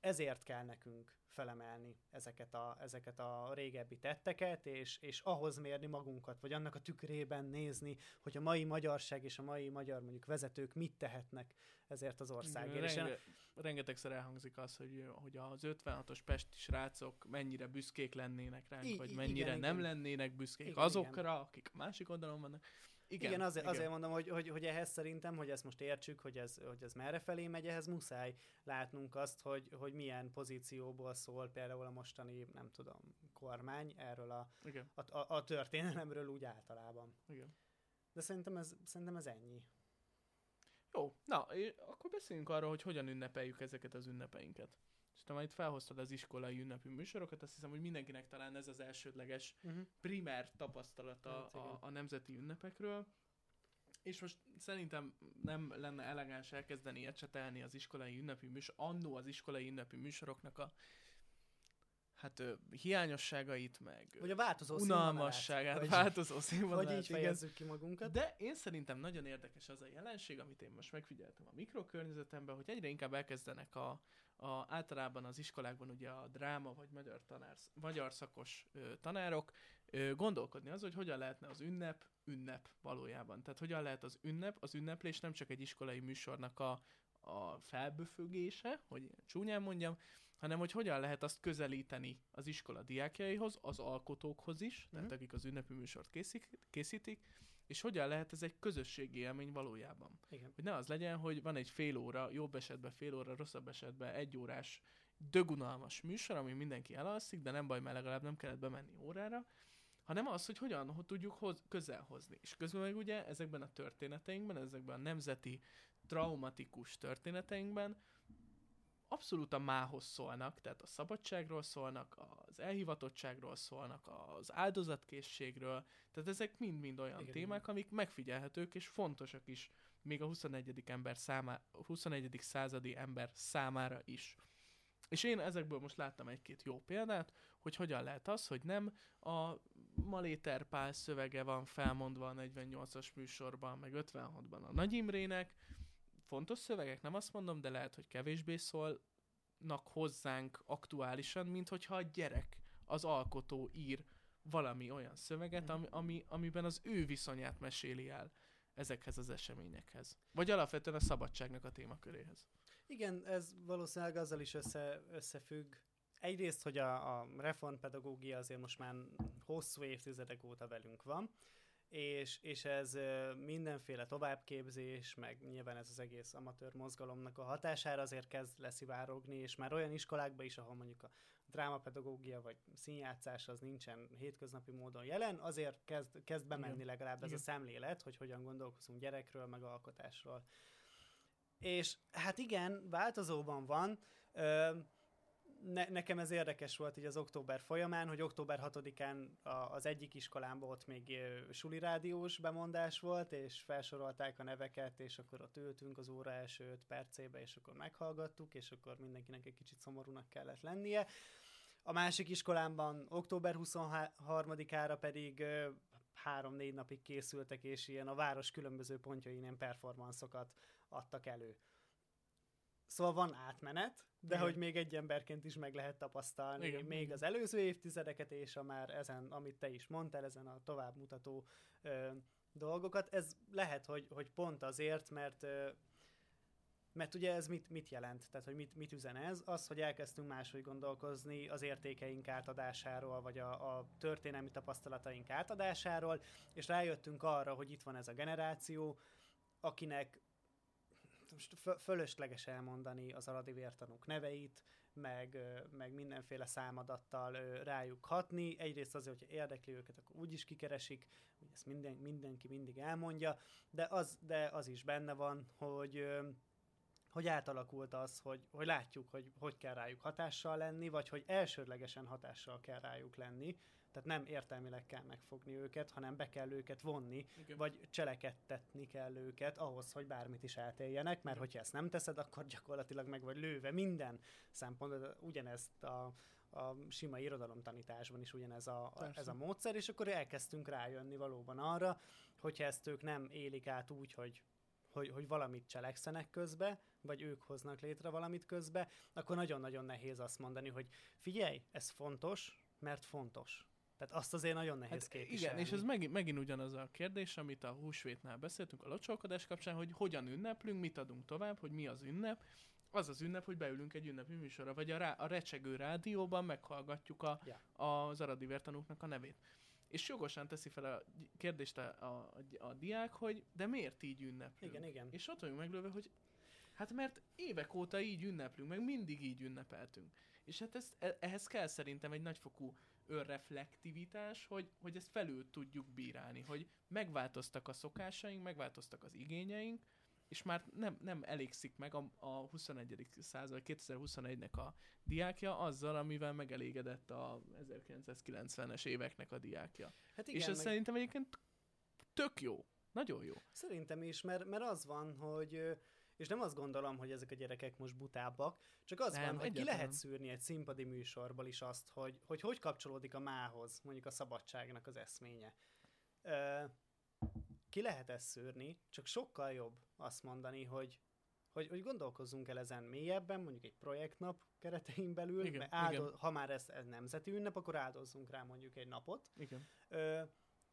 ezért kell nekünk felemelni ezeket a, ezeket a régebbi tetteket, és, és ahhoz mérni magunkat, vagy annak a tükrében nézni, hogy a mai magyarság és a mai magyar mondjuk vezetők mit tehetnek ezért az országért. Renge, és rengetegszer elhangzik az, hogy, hogy az 56-os pesti srácok mennyire büszkék lennének ránk, I- vagy mennyire igen, nem igen. lennének büszkék igen, azokra, igen. akik a másik oldalon vannak. Igen, igen, azért, igen. azért mondom, hogy, hogy, hogy ehhez szerintem, hogy ezt most értsük, hogy ez, hogy ez merre felé megy, ehhez muszáj látnunk azt, hogy, hogy milyen pozícióból szól például a mostani, nem tudom, kormány erről a, igen. a, a, a történelemről úgy általában. Igen. De szerintem ez, szerintem ez ennyi. Jó, na, akkor beszéljünk arról, hogy hogyan ünnepeljük ezeket az ünnepeinket. És te majd felhoztad az iskolai ünnepi műsorokat, azt hiszem, hogy mindenkinek talán ez az elsődleges uh-huh. primer tapasztalata hát, a, a nemzeti ünnepekről. És most szerintem nem lenne elegáns elkezdeni ecsetelni az iskolai ünnepi műsor, annó az iskolai ünnepi műsoroknak a hát ö, hiányosságait, meg vagy a változó unalmasságát, vagy, változó színvonalát. Vagy így fejezzük ki magunkat. De én szerintem nagyon érdekes az a jelenség, amit én most megfigyeltem a mikrokörnyezetemben, hogy egyre inkább elkezdenek a, a, általában az iskolákban ugye a dráma vagy magyar, tanár, magyar szakos ö, tanárok ö, gondolkodni az, hogy hogyan lehetne az ünnep ünnep valójában. Tehát hogyan lehet az ünnep, az ünneplés nem csak egy iskolai műsornak a, a felböfögése, hogy csúnyán mondjam, hanem hogy hogyan lehet azt közelíteni az iskola diákjaihoz, az alkotókhoz is, mm-hmm. tehát mhm. akik az ünnepi műsort készítik, készítik, és hogyan lehet ez egy közösségi élmény valójában. Igen. Hogy ne az legyen, hogy van egy fél óra, jobb esetben fél óra, rosszabb esetben egy órás dögunalmas műsor, ami mindenki elalszik, de nem baj, mert legalább nem kellett bemenni órára, hanem az, hogy hogyan hogy tudjuk hoz, közel hozni. És közben meg ugye ezekben a történeteinkben, ezekben a nemzeti traumatikus történeteinkben abszolút a mához szólnak, tehát a szabadságról szólnak, az elhivatottságról szólnak, az áldozatkészségről, tehát ezek mind-mind olyan igen, témák, igen. amik megfigyelhetők és fontosak is, még a 21. ember számá, 21. századi ember számára is. És én ezekből most láttam egy-két jó példát, hogy hogyan lehet az, hogy nem a Maléter Pál szövege van felmondva a 48-as műsorban, meg 56-ban a Nagy Imrének, fontos szövegek, nem azt mondom, de lehet, hogy kevésbé szólnak hozzánk aktuálisan, mint hogyha a gyerek, az alkotó ír valami olyan szöveget, ami, ami, amiben az ő viszonyát meséli el ezekhez az eseményekhez. Vagy alapvetően a szabadságnak a témaköréhez. Igen, ez valószínűleg azzal is össze, összefügg. Egyrészt, hogy a, a reformpedagógia azért most már hosszú évtizedek óta velünk van, és, és ez mindenféle továbbképzés, meg nyilván ez az egész amatőr mozgalomnak a hatására azért kezd leszivárogni, és már olyan iskolákban is, ahol mondjuk a drámapedagógia vagy színjátszás az nincsen hétköznapi módon jelen, azért kezd, kezd bemenni legalább ez a szemlélet, hogy hogyan gondolkozunk gyerekről, meg alkotásról. És hát igen, változóban van. Ö, ne, nekem ez érdekes volt így az október folyamán, hogy október 6-án a, az egyik iskolámban ott még suli rádiós bemondás volt, és felsorolták a neveket, és akkor ott ültünk az óra első 5 percébe, és akkor meghallgattuk, és akkor mindenkinek egy kicsit szomorúnak kellett lennie. A másik iskolámban október 23-ára pedig három-négy napig készültek, és ilyen a város különböző pontjain ilyen performanszokat adtak elő. Szóval van átmenet, de Igen. hogy még egy emberként is meg lehet tapasztalni Igen. még az előző évtizedeket, és a már ezen, amit te is mondtál, ezen a továbbmutató ö, dolgokat. Ez lehet, hogy, hogy pont azért, mert ö, mert ugye ez mit, mit jelent? Tehát, hogy mit, mit üzen ez? Az, hogy elkezdtünk máshogy gondolkozni az értékeink átadásáról, vagy a, a történelmi tapasztalataink átadásáról, és rájöttünk arra, hogy itt van ez a generáció, akinek most fölösleges elmondani az aladi vértanúk neveit, meg, meg mindenféle számadattal rájuk hatni. Egyrészt azért, hogyha érdekli őket, akkor úgyis kikeresik, ezt minden, mindenki mindig elmondja, de az, de az is benne van, hogy hogy átalakult az, hogy, hogy látjuk, hogy hogy kell rájuk hatással lenni, vagy hogy elsődlegesen hatással kell rájuk lenni, tehát nem értelmileg kell megfogni őket, hanem be kell őket vonni, Igen. vagy cselekedtetni kell őket ahhoz, hogy bármit is eltéljenek, mert hogyha ezt nem teszed, akkor gyakorlatilag meg vagy lőve minden szempont, ugyanezt a, a sima irodalomtanításban is ugyanez a, a, ez a módszer, és akkor elkezdtünk rájönni valóban arra, hogyha ezt ők nem élik át úgy, hogy hogy, hogy valamit cselekszenek közbe, vagy ők hoznak létre valamit közbe, akkor nagyon-nagyon nehéz azt mondani, hogy figyelj, ez fontos, mert fontos. Tehát azt azért nagyon nehéz hát képviselni. Igen, és ez megint, megint ugyanaz a kérdés, amit a húsvétnál beszéltünk a locsolkodás kapcsán, hogy hogyan ünneplünk, mit adunk tovább, hogy mi az ünnep. Az az ünnep, hogy beülünk egy ünnepi műsorra, vagy a, rá, a recsegő rádióban meghallgatjuk a, yeah. az aradi vértanúknak a nevét. És jogosan teszi fel a kérdést a, a, a, a diák, hogy de miért így ünneplünk? Igen, igen. És ott vagyunk meglőve, hogy hát mert évek óta így ünneplünk, meg mindig így ünnepeltünk. És hát ezt, e, ehhez kell szerintem egy nagyfokú önreflektivitás, hogy, hogy ezt felül tudjuk bírálni, hogy megváltoztak a szokásaink, megváltoztak az igényeink, és már nem, nem elégszik meg a, a 21. század, 2021-nek a diákja azzal, amivel megelégedett a 1990-es éveknek a diákja. Hát igen, és ez meg... szerintem egyébként tök jó. Nagyon jó. Szerintem is, mert, mert az van, hogy és nem azt gondolom, hogy ezek a gyerekek most butábbak, csak az nem, van, hogy ki lehet szűrni egy színpadi műsorból is azt, hogy, hogy hogy kapcsolódik a mához, mondjuk a szabadságnak az eszménye. Ö, ki lehet ezt szűrni, csak sokkal jobb azt mondani, hogy, hogy, hogy gondolkozzunk el ezen mélyebben, mondjuk egy projektnap keretein belül, igen, mert igen. ha már ez, ez nemzeti ünnep, akkor áldozzunk rá mondjuk egy napot. Igen. Ö,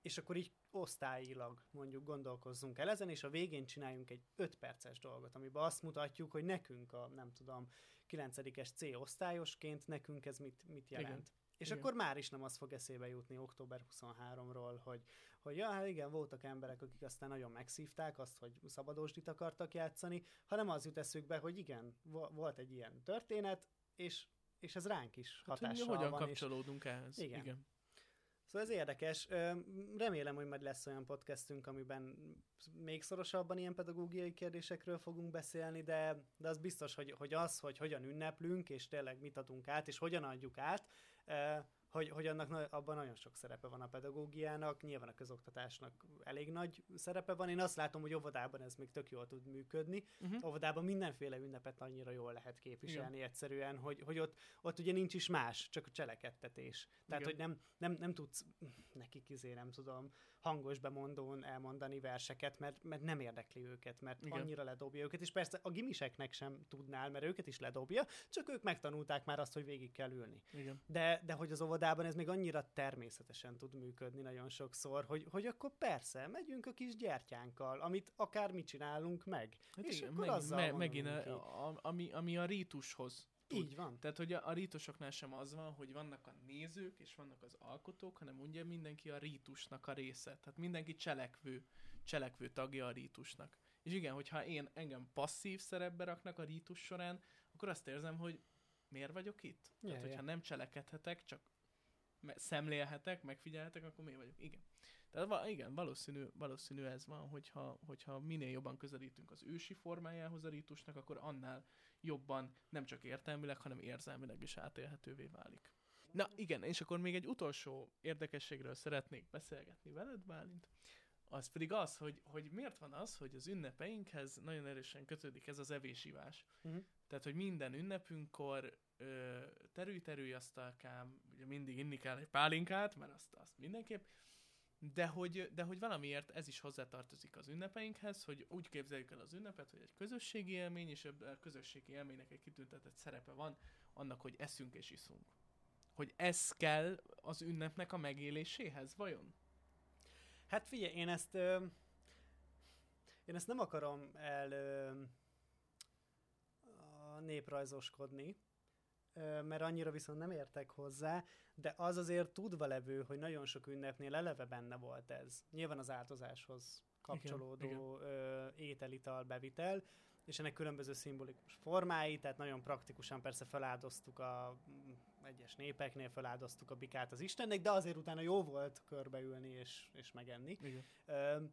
és akkor így osztályilag mondjuk gondolkozzunk el ezen, és a végén csináljunk egy 5 perces dolgot, amiben azt mutatjuk, hogy nekünk a, nem tudom, 9-es C osztályosként nekünk ez mit, mit jelent. Igen. És igen. akkor már is nem az fog eszébe jutni október 23-ról, hogy, hogy ja, hát igen, voltak emberek, akik aztán nagyon megszívták azt, hogy szabadósdit akartak játszani, hanem az jut eszükbe, hogy igen, volt egy ilyen történet, és, és ez ránk is hatással hát, hogy hogyan van. kapcsolódunk és... ehhez. Igen. igen. Szóval ez érdekes. Remélem, hogy majd lesz olyan podcastünk, amiben még szorosabban ilyen pedagógiai kérdésekről fogunk beszélni, de, de az biztos, hogy, hogy az, hogy hogyan ünneplünk, és tényleg mit adunk át, és hogyan adjuk át, hogy, hogy annak abban nagyon sok szerepe van a pedagógiának, nyilván a közoktatásnak elég nagy szerepe van. Én azt látom, hogy óvodában ez még tök jól tud működni. Uh-huh. Óvodában mindenféle ünnepet annyira jól lehet képviselni Igen. egyszerűen, hogy, hogy ott, ott ugye nincs is más, csak a cselekedtetés. Tehát, Igen. hogy nem, nem, nem tudsz nekik izé, nem tudom, hangos bemondón elmondani verseket, mert, mert nem érdekli őket, mert Igen. annyira ledobja őket, és persze a gimiseknek sem tudnál, mert őket is ledobja, csak ők megtanulták már azt, hogy végig kell ülni. Igen. De, de hogy az óvodában ez még annyira természetesen tud működni nagyon sokszor, hogy, hogy akkor persze, megyünk a kis gyertyánkkal, amit akár mi csinálunk meg. Hát és igen, akkor meg, azzal me, megint a, a, ami, ami a rítushoz tud. Így van. Tehát, hogy a, a rítusoknál sem az van, hogy vannak a nézők és vannak az alkotók, hanem ugye mindenki a rítusnak a része. Tehát mindenki cselekvő, cselekvő tagja a rítusnak. És igen, hogyha én engem passzív szerepbe raknak a rítus során, akkor azt érzem, hogy miért vagyok itt? Yeah, Tehát, hogyha nem cselekedhetek, csak szemlélhetek, megfigyelhetek, akkor miért vagyok? Igen. Tehát igen, valószínű, valószínű ez van, hogyha, hogyha minél jobban közelítünk az ősi formájához a rítusnak, akkor annál jobban nem csak értelmileg, hanem érzelmileg is átélhetővé válik. Na igen, és akkor még egy utolsó érdekességről szeretnék beszélgetni veled, Bálint. Az pedig az, hogy, hogy miért van az, hogy az ünnepeinkhez nagyon erősen kötődik ez az evésivás. Uh-huh. Tehát, hogy minden ünnepünkkor terül-terülj asztalkám, ugye mindig inni kell egy pálinkát, mert azt, azt mindenképp, de hogy, de hogy valamiért ez is hozzátartozik az ünnepeinkhez, hogy úgy képzeljük el az ünnepet, hogy egy közösségi élmény, és a közösségi élménynek egy kitüntetett szerepe van, annak, hogy eszünk és iszunk. Hogy ez kell az ünnepnek a megéléséhez, vajon? Hát figyelj, én ezt ö, én ezt nem akarom el ö, néprajzoskodni, mert annyira viszont nem értek hozzá, de az azért tudva levő, hogy nagyon sok ünnepnél eleve benne volt ez. Nyilván az áltozáshoz kapcsolódó igen, igen. Ö, ételital bevitel, és ennek különböző szimbolikus formái, tehát nagyon praktikusan persze feláldoztuk a mm, egyes népeknél, feláldoztuk a bikát az Istennek, de azért utána jó volt körbeülni és, és megenni. Igen. Ö,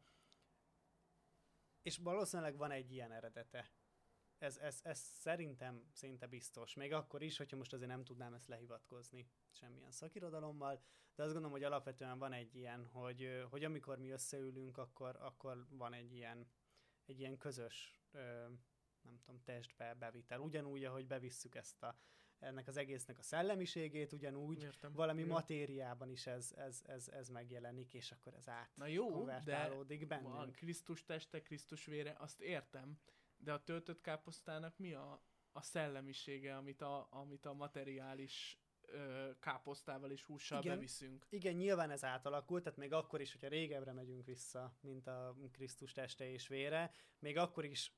és valószínűleg van egy ilyen eredete. Ez, ez, ez szerintem szinte biztos. Még akkor is, hogyha most azért nem tudnám ezt lehivatkozni semmilyen szakirodalommal, de azt gondolom, hogy alapvetően van egy ilyen, hogy, hogy amikor mi összeülünk, akkor, akkor van egy ilyen, egy ilyen közös, nem tudom, testbe bevitel. Ugyanúgy, ahogy bevisszük ezt a, ennek az egésznek a szellemiségét, ugyanúgy Értem. valami Jó. matériában is ez, ez, ez, ez megjelenik, és akkor ez át Na jó, de bennünk. Van Krisztus teste, Krisztus vére, azt értem, de a töltött káposztának mi a, a szellemisége, amit a, amit a materiális ö, káposztával és hússal igen, beviszünk. Igen, nyilván ez átalakult, tehát még akkor is, hogyha régebbre megyünk vissza, mint a Krisztus teste és vére, még akkor is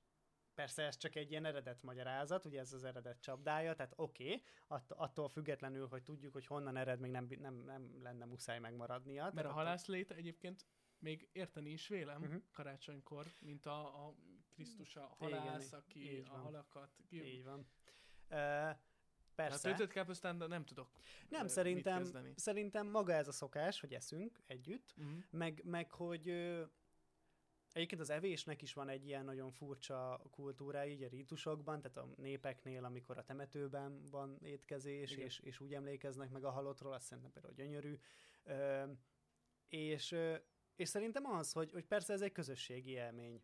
Persze ez csak egy ilyen eredet magyarázat, ugye ez az eredet csapdája, tehát oké, okay, att- attól függetlenül, hogy tudjuk, hogy honnan ered, még nem, nem, nem lenne muszáj megmaradnia. Mert a halászlét egyébként még érteni is vélem uh-huh. karácsonykor, mint a, a Krisztus a halász, Igen, aki a halakat... Ki... Így van. Uh, Persze. Hát töltött káposztán nem tudok Nem, szerintem, szerintem maga ez a szokás, hogy eszünk együtt, uh-huh. meg, meg hogy Egyébként az evésnek is van egy ilyen nagyon furcsa kultúrája, így a rítusokban, tehát a népeknél, amikor a temetőben van étkezés, és, és úgy emlékeznek meg a halottról, azt szerintem például gyönyörű. Ö, és, és szerintem az, hogy, hogy persze ez egy közösségi élmény.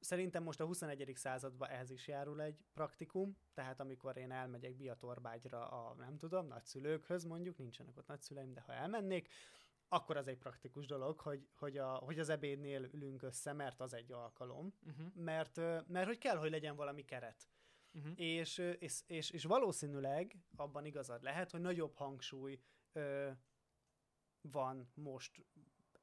Szerintem most a 21. században ehhez is járul egy praktikum, tehát amikor én elmegyek Biatorbágyra a, nem tudom, nagyszülőkhöz mondjuk, nincsenek ott nagyszüleim, de ha elmennék, akkor az egy praktikus dolog, hogy, hogy, a, hogy az ebédnél ülünk össze, mert az egy alkalom, uh-huh. mert, mert hogy kell, hogy legyen valami keret. Uh-huh. És, és, és, és valószínűleg abban igazad lehet, hogy nagyobb hangsúly ö, van most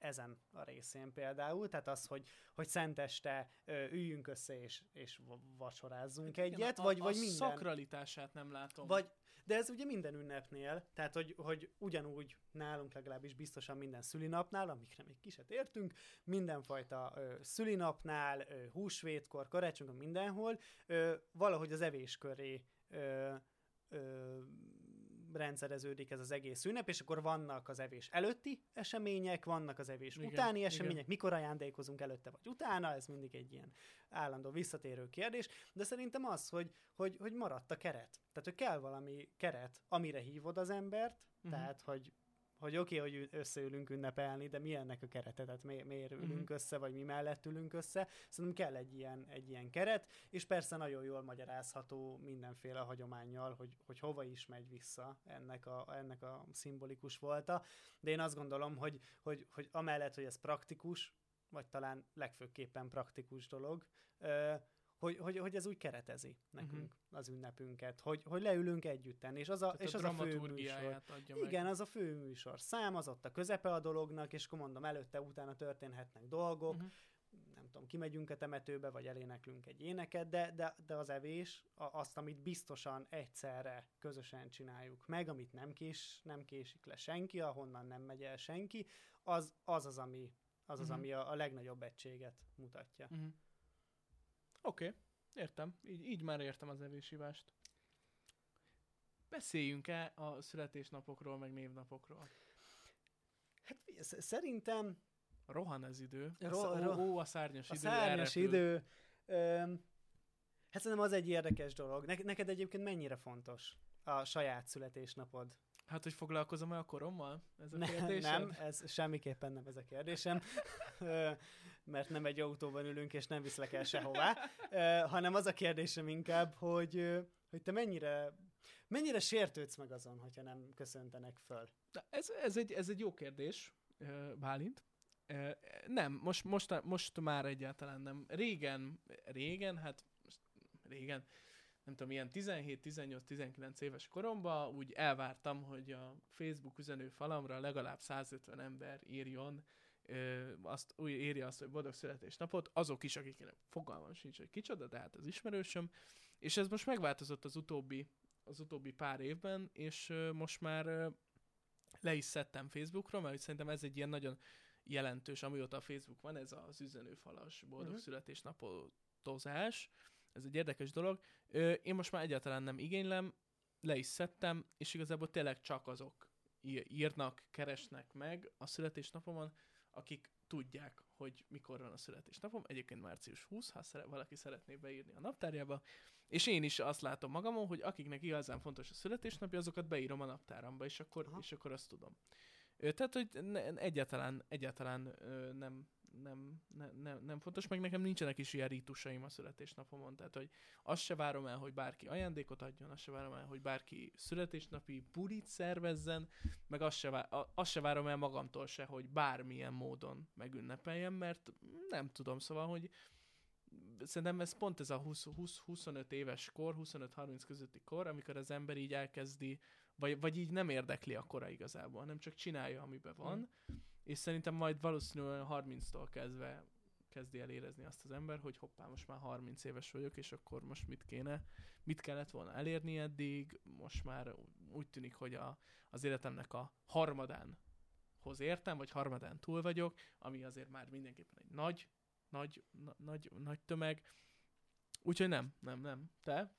ezen a részén például, tehát az, hogy, hogy szenteste üljünk össze és, és vacsorázzunk egyet, a, vagy, a, vagy minden. szakralitását nem látom. Vagy, de ez ugye minden ünnepnél, tehát hogy, hogy ugyanúgy nálunk legalábbis biztosan minden szülinapnál, amikre még kiset értünk, mindenfajta ö, szülinapnál, ö, húsvétkor, karácsonykor, mindenhol, ö, valahogy az evés köré ö, ö, rendszereződik ez az egész ünnep, és akkor vannak az evés előtti események, vannak az evés igen, utáni események, igen. mikor ajándékozunk előtte vagy utána, ez mindig egy ilyen állandó visszatérő kérdés, de szerintem az, hogy, hogy, hogy maradt a keret. Tehát, hogy kell valami keret, amire hívod az embert, uh-huh. tehát, hogy hogy oké, okay, hogy összeülünk ünnepelni, de mi ennek a kerete, tehát mi, miért ülünk uh-huh. össze, vagy mi mellett ülünk össze. Szerintem kell egy ilyen, egy ilyen keret, és persze nagyon jól magyarázható mindenféle hagyományjal, hogy, hogy hova is megy vissza ennek a, ennek a szimbolikus volta. De én azt gondolom, hogy, hogy, hogy amellett, hogy ez praktikus, vagy talán legfőképpen praktikus dolog, hogy, hogy, hogy ez úgy keretezi nekünk uh-huh. az ünnepünket, hogy, hogy leülünk együtten, és az a, és a az a fő műsor. Igen, meg. az a fő műsor. Szám az ott a közepe a dolognak, és akkor mondom, előtte, utána történhetnek dolgok, uh-huh. nem tudom, kimegyünk a temetőbe, vagy eléneklünk egy éneket, de, de, de az evés, a, azt, amit biztosan egyszerre közösen csináljuk meg, amit nem, kés, nem késik le senki, ahonnan nem megy el senki, az az, az ami, az, az, uh-huh. ami a, a legnagyobb egységet mutatja. Uh-huh. Oké, okay, értem. Így, így már értem az evésívást. Beszéljünk-e a születésnapokról, meg névnapokról? Hát szerintem... Rohan ez idő. Ro- ro- ó, a szárnyas a idő. A szárnyas idő. Öm, hát szerintem az egy érdekes dolog. Ne- neked egyébként mennyire fontos a saját születésnapod? Hát, hogy foglalkozom -e a korommal? Ez a kérdésem? Nem, ez semmiképpen nem ez a kérdésem mert nem egy autóban ülünk, és nem viszlek el sehová, hanem az a kérdésem inkább, hogy, hogy te mennyire, mennyire sértődsz meg azon, hogyha nem köszöntenek föl? Ez, ez, egy, ez egy jó kérdés. Bálint. Nem, most, most, most már egyáltalán nem. Régen, régen, hát régen, nem tudom, ilyen 17-18-19 éves koromban úgy elvártam, hogy a Facebook üzenő falamra legalább 150 ember írjon, ö, azt, úgy írja azt, hogy boldog születésnapot, azok is, akiknek fogalmam sincs, hogy kicsoda, de hát az ismerősöm, és ez most megváltozott az utóbbi, az utóbbi pár évben, és ö, most már ö, le is szedtem Facebookról, mert szerintem ez egy ilyen nagyon jelentős, amióta a Facebook van, ez az üzenőfalas boldog uh-huh. születésnapotozás, ez egy érdekes dolog. Ö, én most már egyáltalán nem igénylem, le is szedtem, és igazából tényleg csak azok írnak, keresnek meg a születésnapomon, akik tudják, hogy mikor van a születésnapom. Egyébként március 20, ha szere- valaki szeretné beírni a naptárjába. És én is azt látom magamon, hogy akiknek igazán fontos a születésnapja, azokat beírom a naptáramba, és akkor, és akkor azt tudom. Tehát, hogy ne, egyáltalán, egyáltalán nem, nem, ne, nem, nem fontos, meg nekem nincsenek is ilyen rítusaim a születésnapomon, tehát hogy azt se várom el, hogy bárki ajándékot adjon, azt se várom el, hogy bárki születésnapi bulit szervezzen, meg azt se, vá- azt se várom el magamtól se, hogy bármilyen módon megünnepeljem, mert nem tudom, szóval, hogy szerintem ez pont ez a 20-25 éves kor, 25-30 közötti kor, amikor az ember így elkezdi, vagy, vagy így nem érdekli a kora igazából, hanem csak csinálja, amiben van, mm és szerintem majd valószínűleg 30-tól kezdve kezdi el érezni azt az ember, hogy hoppá, most már 30 éves vagyok, és akkor most mit kéne, mit kellett volna elérni eddig, most már úgy tűnik, hogy a, az életemnek a harmadán hoz értem, vagy harmadán túl vagyok, ami azért már mindenképpen egy nagy, nagy, na, nagy, nagy tömeg. Úgyhogy nem, nem, nem. Te?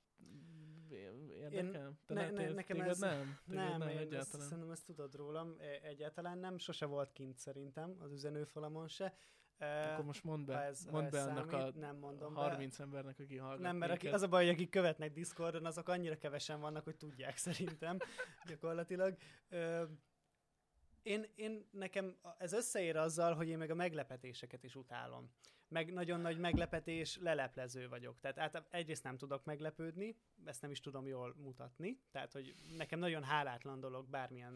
Érdekel? Te ne, ne, nekem ez, nem? nem, nem, én egyáltalán. Ezt, szerintem ezt tudod rólam, e, egyáltalán nem, sose volt kint szerintem az üzenőfalamon se. E, Akkor most mondd be, ez, mondd be annak a nem mondom 30 be. embernek, aki hallgat Nem, mert aki, az a baj, hogy akik követnek Discordon, azok annyira kevesen vannak, hogy tudják szerintem gyakorlatilag. Ö, én, én nekem ez összeér azzal, hogy én meg a meglepetéseket is utálom meg nagyon nagy meglepetés, leleplező vagyok. Tehát át, egyrészt nem tudok meglepődni, ezt nem is tudom jól mutatni, tehát hogy nekem nagyon hálátlan dolog bármilyen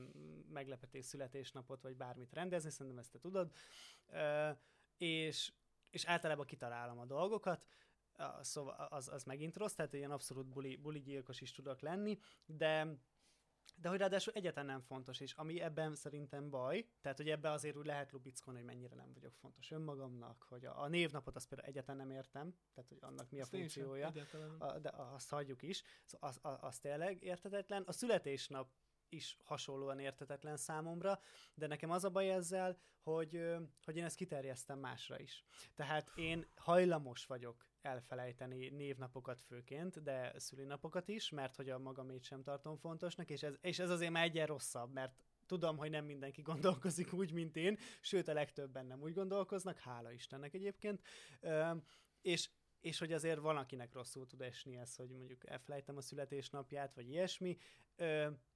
meglepetés születésnapot, vagy bármit rendezni, szerintem ezt te tudod, uh, és, és általában kitalálom a dolgokat, szóval az, az megint rossz, tehát ilyen abszolút buli, buli gyilkos is tudok lenni, de de hogy ráadásul egyetlen nem fontos, és ami ebben szerintem baj, tehát hogy ebben azért úgy lehet lubickolni, hogy mennyire nem vagyok fontos önmagamnak, hogy a, a névnapot azt például egyetlen nem értem, tehát hogy annak mi a funkciója, a, de azt hagyjuk is, szóval az, az, az tényleg értetetlen. A születésnap is hasonlóan értetetlen számomra, de nekem az a baj ezzel, hogy, hogy én ezt kiterjesztem másra is. Tehát én hajlamos vagyok elfelejteni névnapokat főként, de szülinapokat is, mert hogy a magamét sem tartom fontosnak, és ez, és ez azért már egyen rosszabb, mert tudom, hogy nem mindenki gondolkozik úgy, mint én, sőt a legtöbben nem úgy gondolkoznak, hála Istennek egyébként, Ö, és és hogy azért van, akinek rosszul tud esni ez, hogy mondjuk elfelejtem a születésnapját, vagy ilyesmi,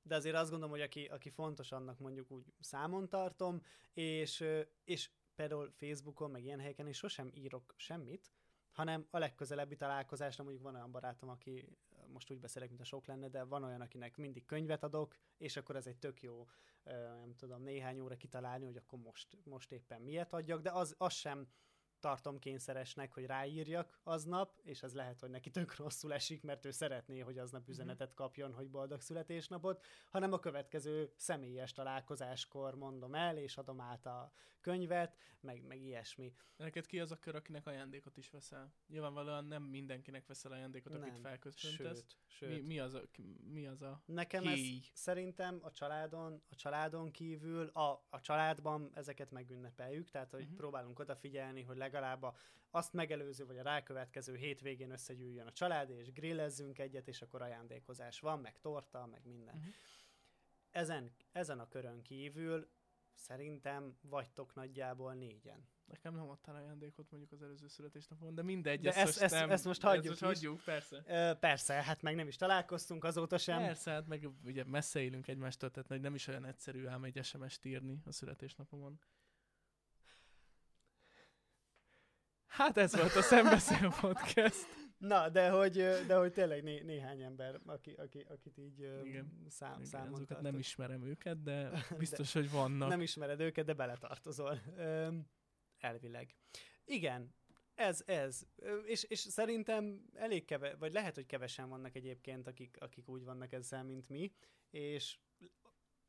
de azért azt gondolom, hogy aki, aki fontos, annak mondjuk úgy számon tartom, és, és például Facebookon, meg ilyen helyeken is sosem írok semmit, hanem a legközelebbi találkozásra mondjuk van olyan barátom, aki most úgy beszélek, mint a sok lenne, de van olyan, akinek mindig könyvet adok, és akkor ez egy tök jó, nem tudom, néhány óra kitalálni, hogy akkor most, most éppen miért adjak, de az, az sem tartom kényszeresnek, hogy ráírjak aznap, és ez lehet, hogy neki tök rosszul esik, mert ő szeretné, hogy aznap mhm. üzenetet kapjon, hogy boldog születésnapot, hanem a következő személyes találkozáskor mondom el, és adom át a könyvet, meg, meg ilyesmi. Neked ki az a kör, akinek ajándékot is veszel? Nyilvánvalóan nem mindenkinek veszel ajándékot, akit felköszöntesz. Sőt, sőt. Mi, mi, az a, mi az a Nekem ez szerintem a családon, a családon kívül, a, a családban ezeket megünnepeljük, tehát hogy uh-huh. próbálunk odafigyelni, hogy legalább a, azt megelőző, vagy a rákövetkező hétvégén összegyűjjön a család, és grillezzünk egyet, és akkor ajándékozás van, meg torta, meg minden. Uh-huh. Ezen, ezen a körön kívül szerintem vagytok nagyjából négyen. Nekem nem adtál ajándékot mondjuk az előző születésnapon, de mindegy. De ezt, ezt, nem, ezt most hagyjuk ezt most hagyjuk, persze. Ö, persze, hát meg nem is találkoztunk azóta sem. Persze, hát meg ugye messze élünk egymástól, tehát nem is olyan egyszerű ám egy SMS-t írni a születésnapomon. Hát ez volt a Szembeszél Podcast. Na, de hogy, de hogy tényleg né, néhány ember, aki, aki, akit így Igen. szám, Igen, számon azokat nem ismerem őket, de biztos, de hogy vannak. Nem ismered őket, de beletartozol. Elvileg. Igen, ez, ez. És, és szerintem elég keve, vagy lehet, hogy kevesen vannak egyébként, akik, akik úgy vannak ezzel, mint mi, és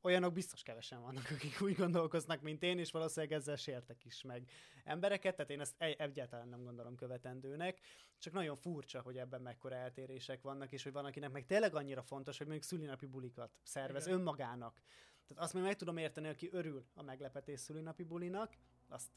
olyanok biztos kevesen vannak, akik úgy gondolkoznak, mint én, és valószínűleg ezzel sértek is meg embereket, tehát én ezt egyáltalán nem gondolom követendőnek, csak nagyon furcsa, hogy ebben mekkora eltérések vannak, és hogy van, akinek meg tényleg annyira fontos, hogy mondjuk szülinapi bulikat szervez Igen. önmagának. Tehát azt még meg tudom érteni, aki örül a meglepetés szülinapi bulinak, azt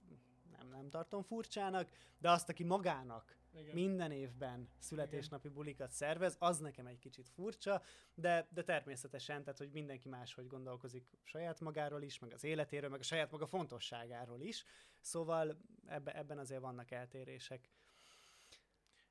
nem, nem tartom furcsának, de azt, aki magának igen. minden évben születésnapi Igen. bulikat szervez, az nekem egy kicsit furcsa, de, de természetesen, tehát hogy mindenki máshogy gondolkozik saját magáról is, meg az életéről, meg a saját maga fontosságáról is, szóval ebbe, ebben azért vannak eltérések.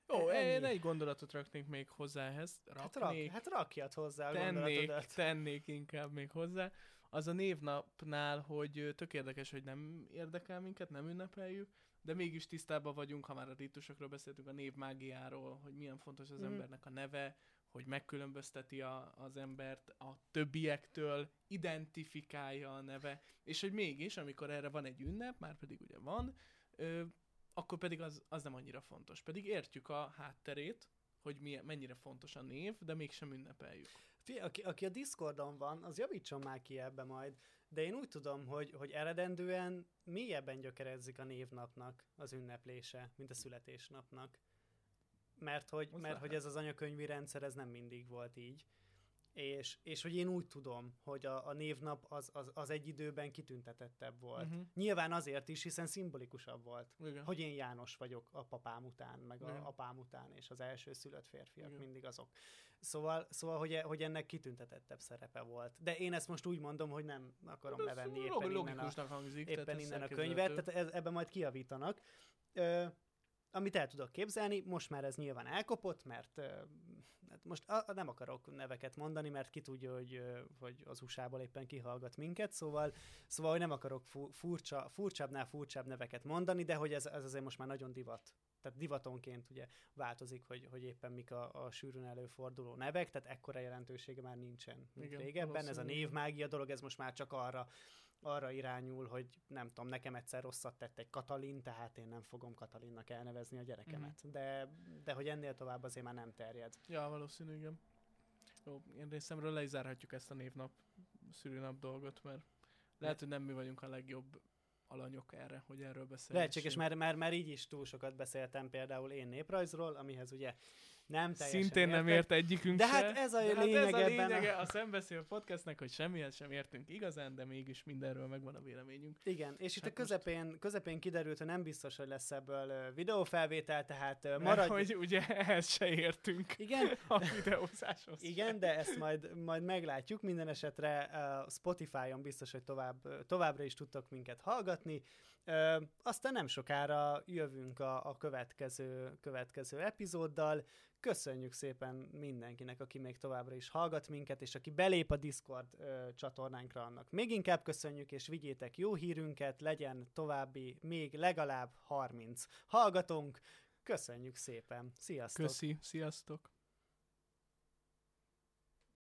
Ó, Ennyi. én egy gondolatot raknék még hozzá ehhez. Raknék, hát, rak, hát rakjad hozzá a tennék, tennék inkább még hozzá. Az a névnapnál, hogy tök érdekes, hogy nem érdekel minket, nem ünnepeljük, de mégis tisztában vagyunk, ha már a ritusokról beszéltünk, a névmágiáról, hogy milyen fontos az mm. embernek a neve, hogy megkülönbözteti a, az embert a többiektől, identifikálja a neve, és hogy mégis, amikor erre van egy ünnep, már pedig ugye van, ö, akkor pedig az, az nem annyira fontos. Pedig értjük a hátterét, hogy milyen, mennyire fontos a név, de mégsem ünnepeljük. Fé, aki, aki a Discordon van, az javítson már ki ebbe majd, de én úgy tudom, hogy, hogy eredendően mélyebben gyökerezik a névnapnak az ünneplése, mint a születésnapnak. Mert hogy, mert hogy ez az anyakönyvi rendszer, ez nem mindig volt így és, és hogy én úgy tudom, hogy a, a névnap az, az, az egy időben kitüntetettebb volt. Uh-huh. Nyilván azért is, hiszen szimbolikusabb volt, Igen. hogy én János vagyok a papám után, meg Igen. a apám után, és az első szülött férfiak Igen. mindig azok. Szóval, szóval hogy, e, hogy ennek kitüntetettebb szerepe volt. De én ezt most úgy mondom, hogy nem akarom levenni éppen innen a, hangzik, éppen innen a könyvet, tehát ez, ebben majd kiavítanak. Ö, amit el tudok képzelni, most már ez nyilván elkopott, mert most a, a, nem akarok neveket mondani, mert ki tudja, hogy, hogy az USA-ból éppen kihallgat minket, szóval, szóval hogy nem akarok fu, furcsa, furcsábbnál furcsább neveket mondani, de hogy ez, ez azért most már nagyon divat. Tehát divatonként ugye változik, hogy, hogy éppen mik a, a sűrűn előforduló nevek, tehát ekkora jelentősége már nincsen, mint Igen, régebben. Ez a névmágia dolog, ez most már csak arra arra irányul, hogy nem tudom, nekem egyszer rosszat tett egy Katalin, tehát én nem fogom Katalinnak elnevezni a gyerekemet. Mm. De, de hogy ennél tovább azért már nem terjed. Ja, valószínű, igen. Jó, én részemről le is zárhatjuk ezt a névnap, szülőnap dolgot, mert lehet, hogy nem mi vagyunk a legjobb alanyok erre, hogy erről beszélünk. Lehetséges, mert, mert, mert így is túl sokat beszéltem például én néprajzról, amihez ugye nem teljesen Szintén nem ért egyikünk De hát ez a de lényeg hát ez a lényege a... a szembeszél podcastnek, hogy semmihez sem értünk igazán, de mégis mindenről megvan a véleményünk. Igen, és hát itt a közepén, most... közepén kiderült, hogy nem biztos, hogy lesz ebből videófelvétel, tehát maradj... hogy ugye ehhez se értünk Igen. a videózáshoz. Igen, de ezt majd, majd meglátjuk. Minden esetre uh, Spotify-on biztos, hogy tovább, továbbra is tudtok minket hallgatni. Uh, aztán nem sokára jövünk a, a következő, következő epizóddal. Köszönjük szépen mindenkinek, aki még továbbra is hallgat minket, és aki belép a Discord ö, csatornánkra, annak még inkább köszönjük, és vigyétek jó hírünket, legyen további még legalább 30 hallgatónk. Köszönjük szépen. Sziasztok! Köszi, sziasztok!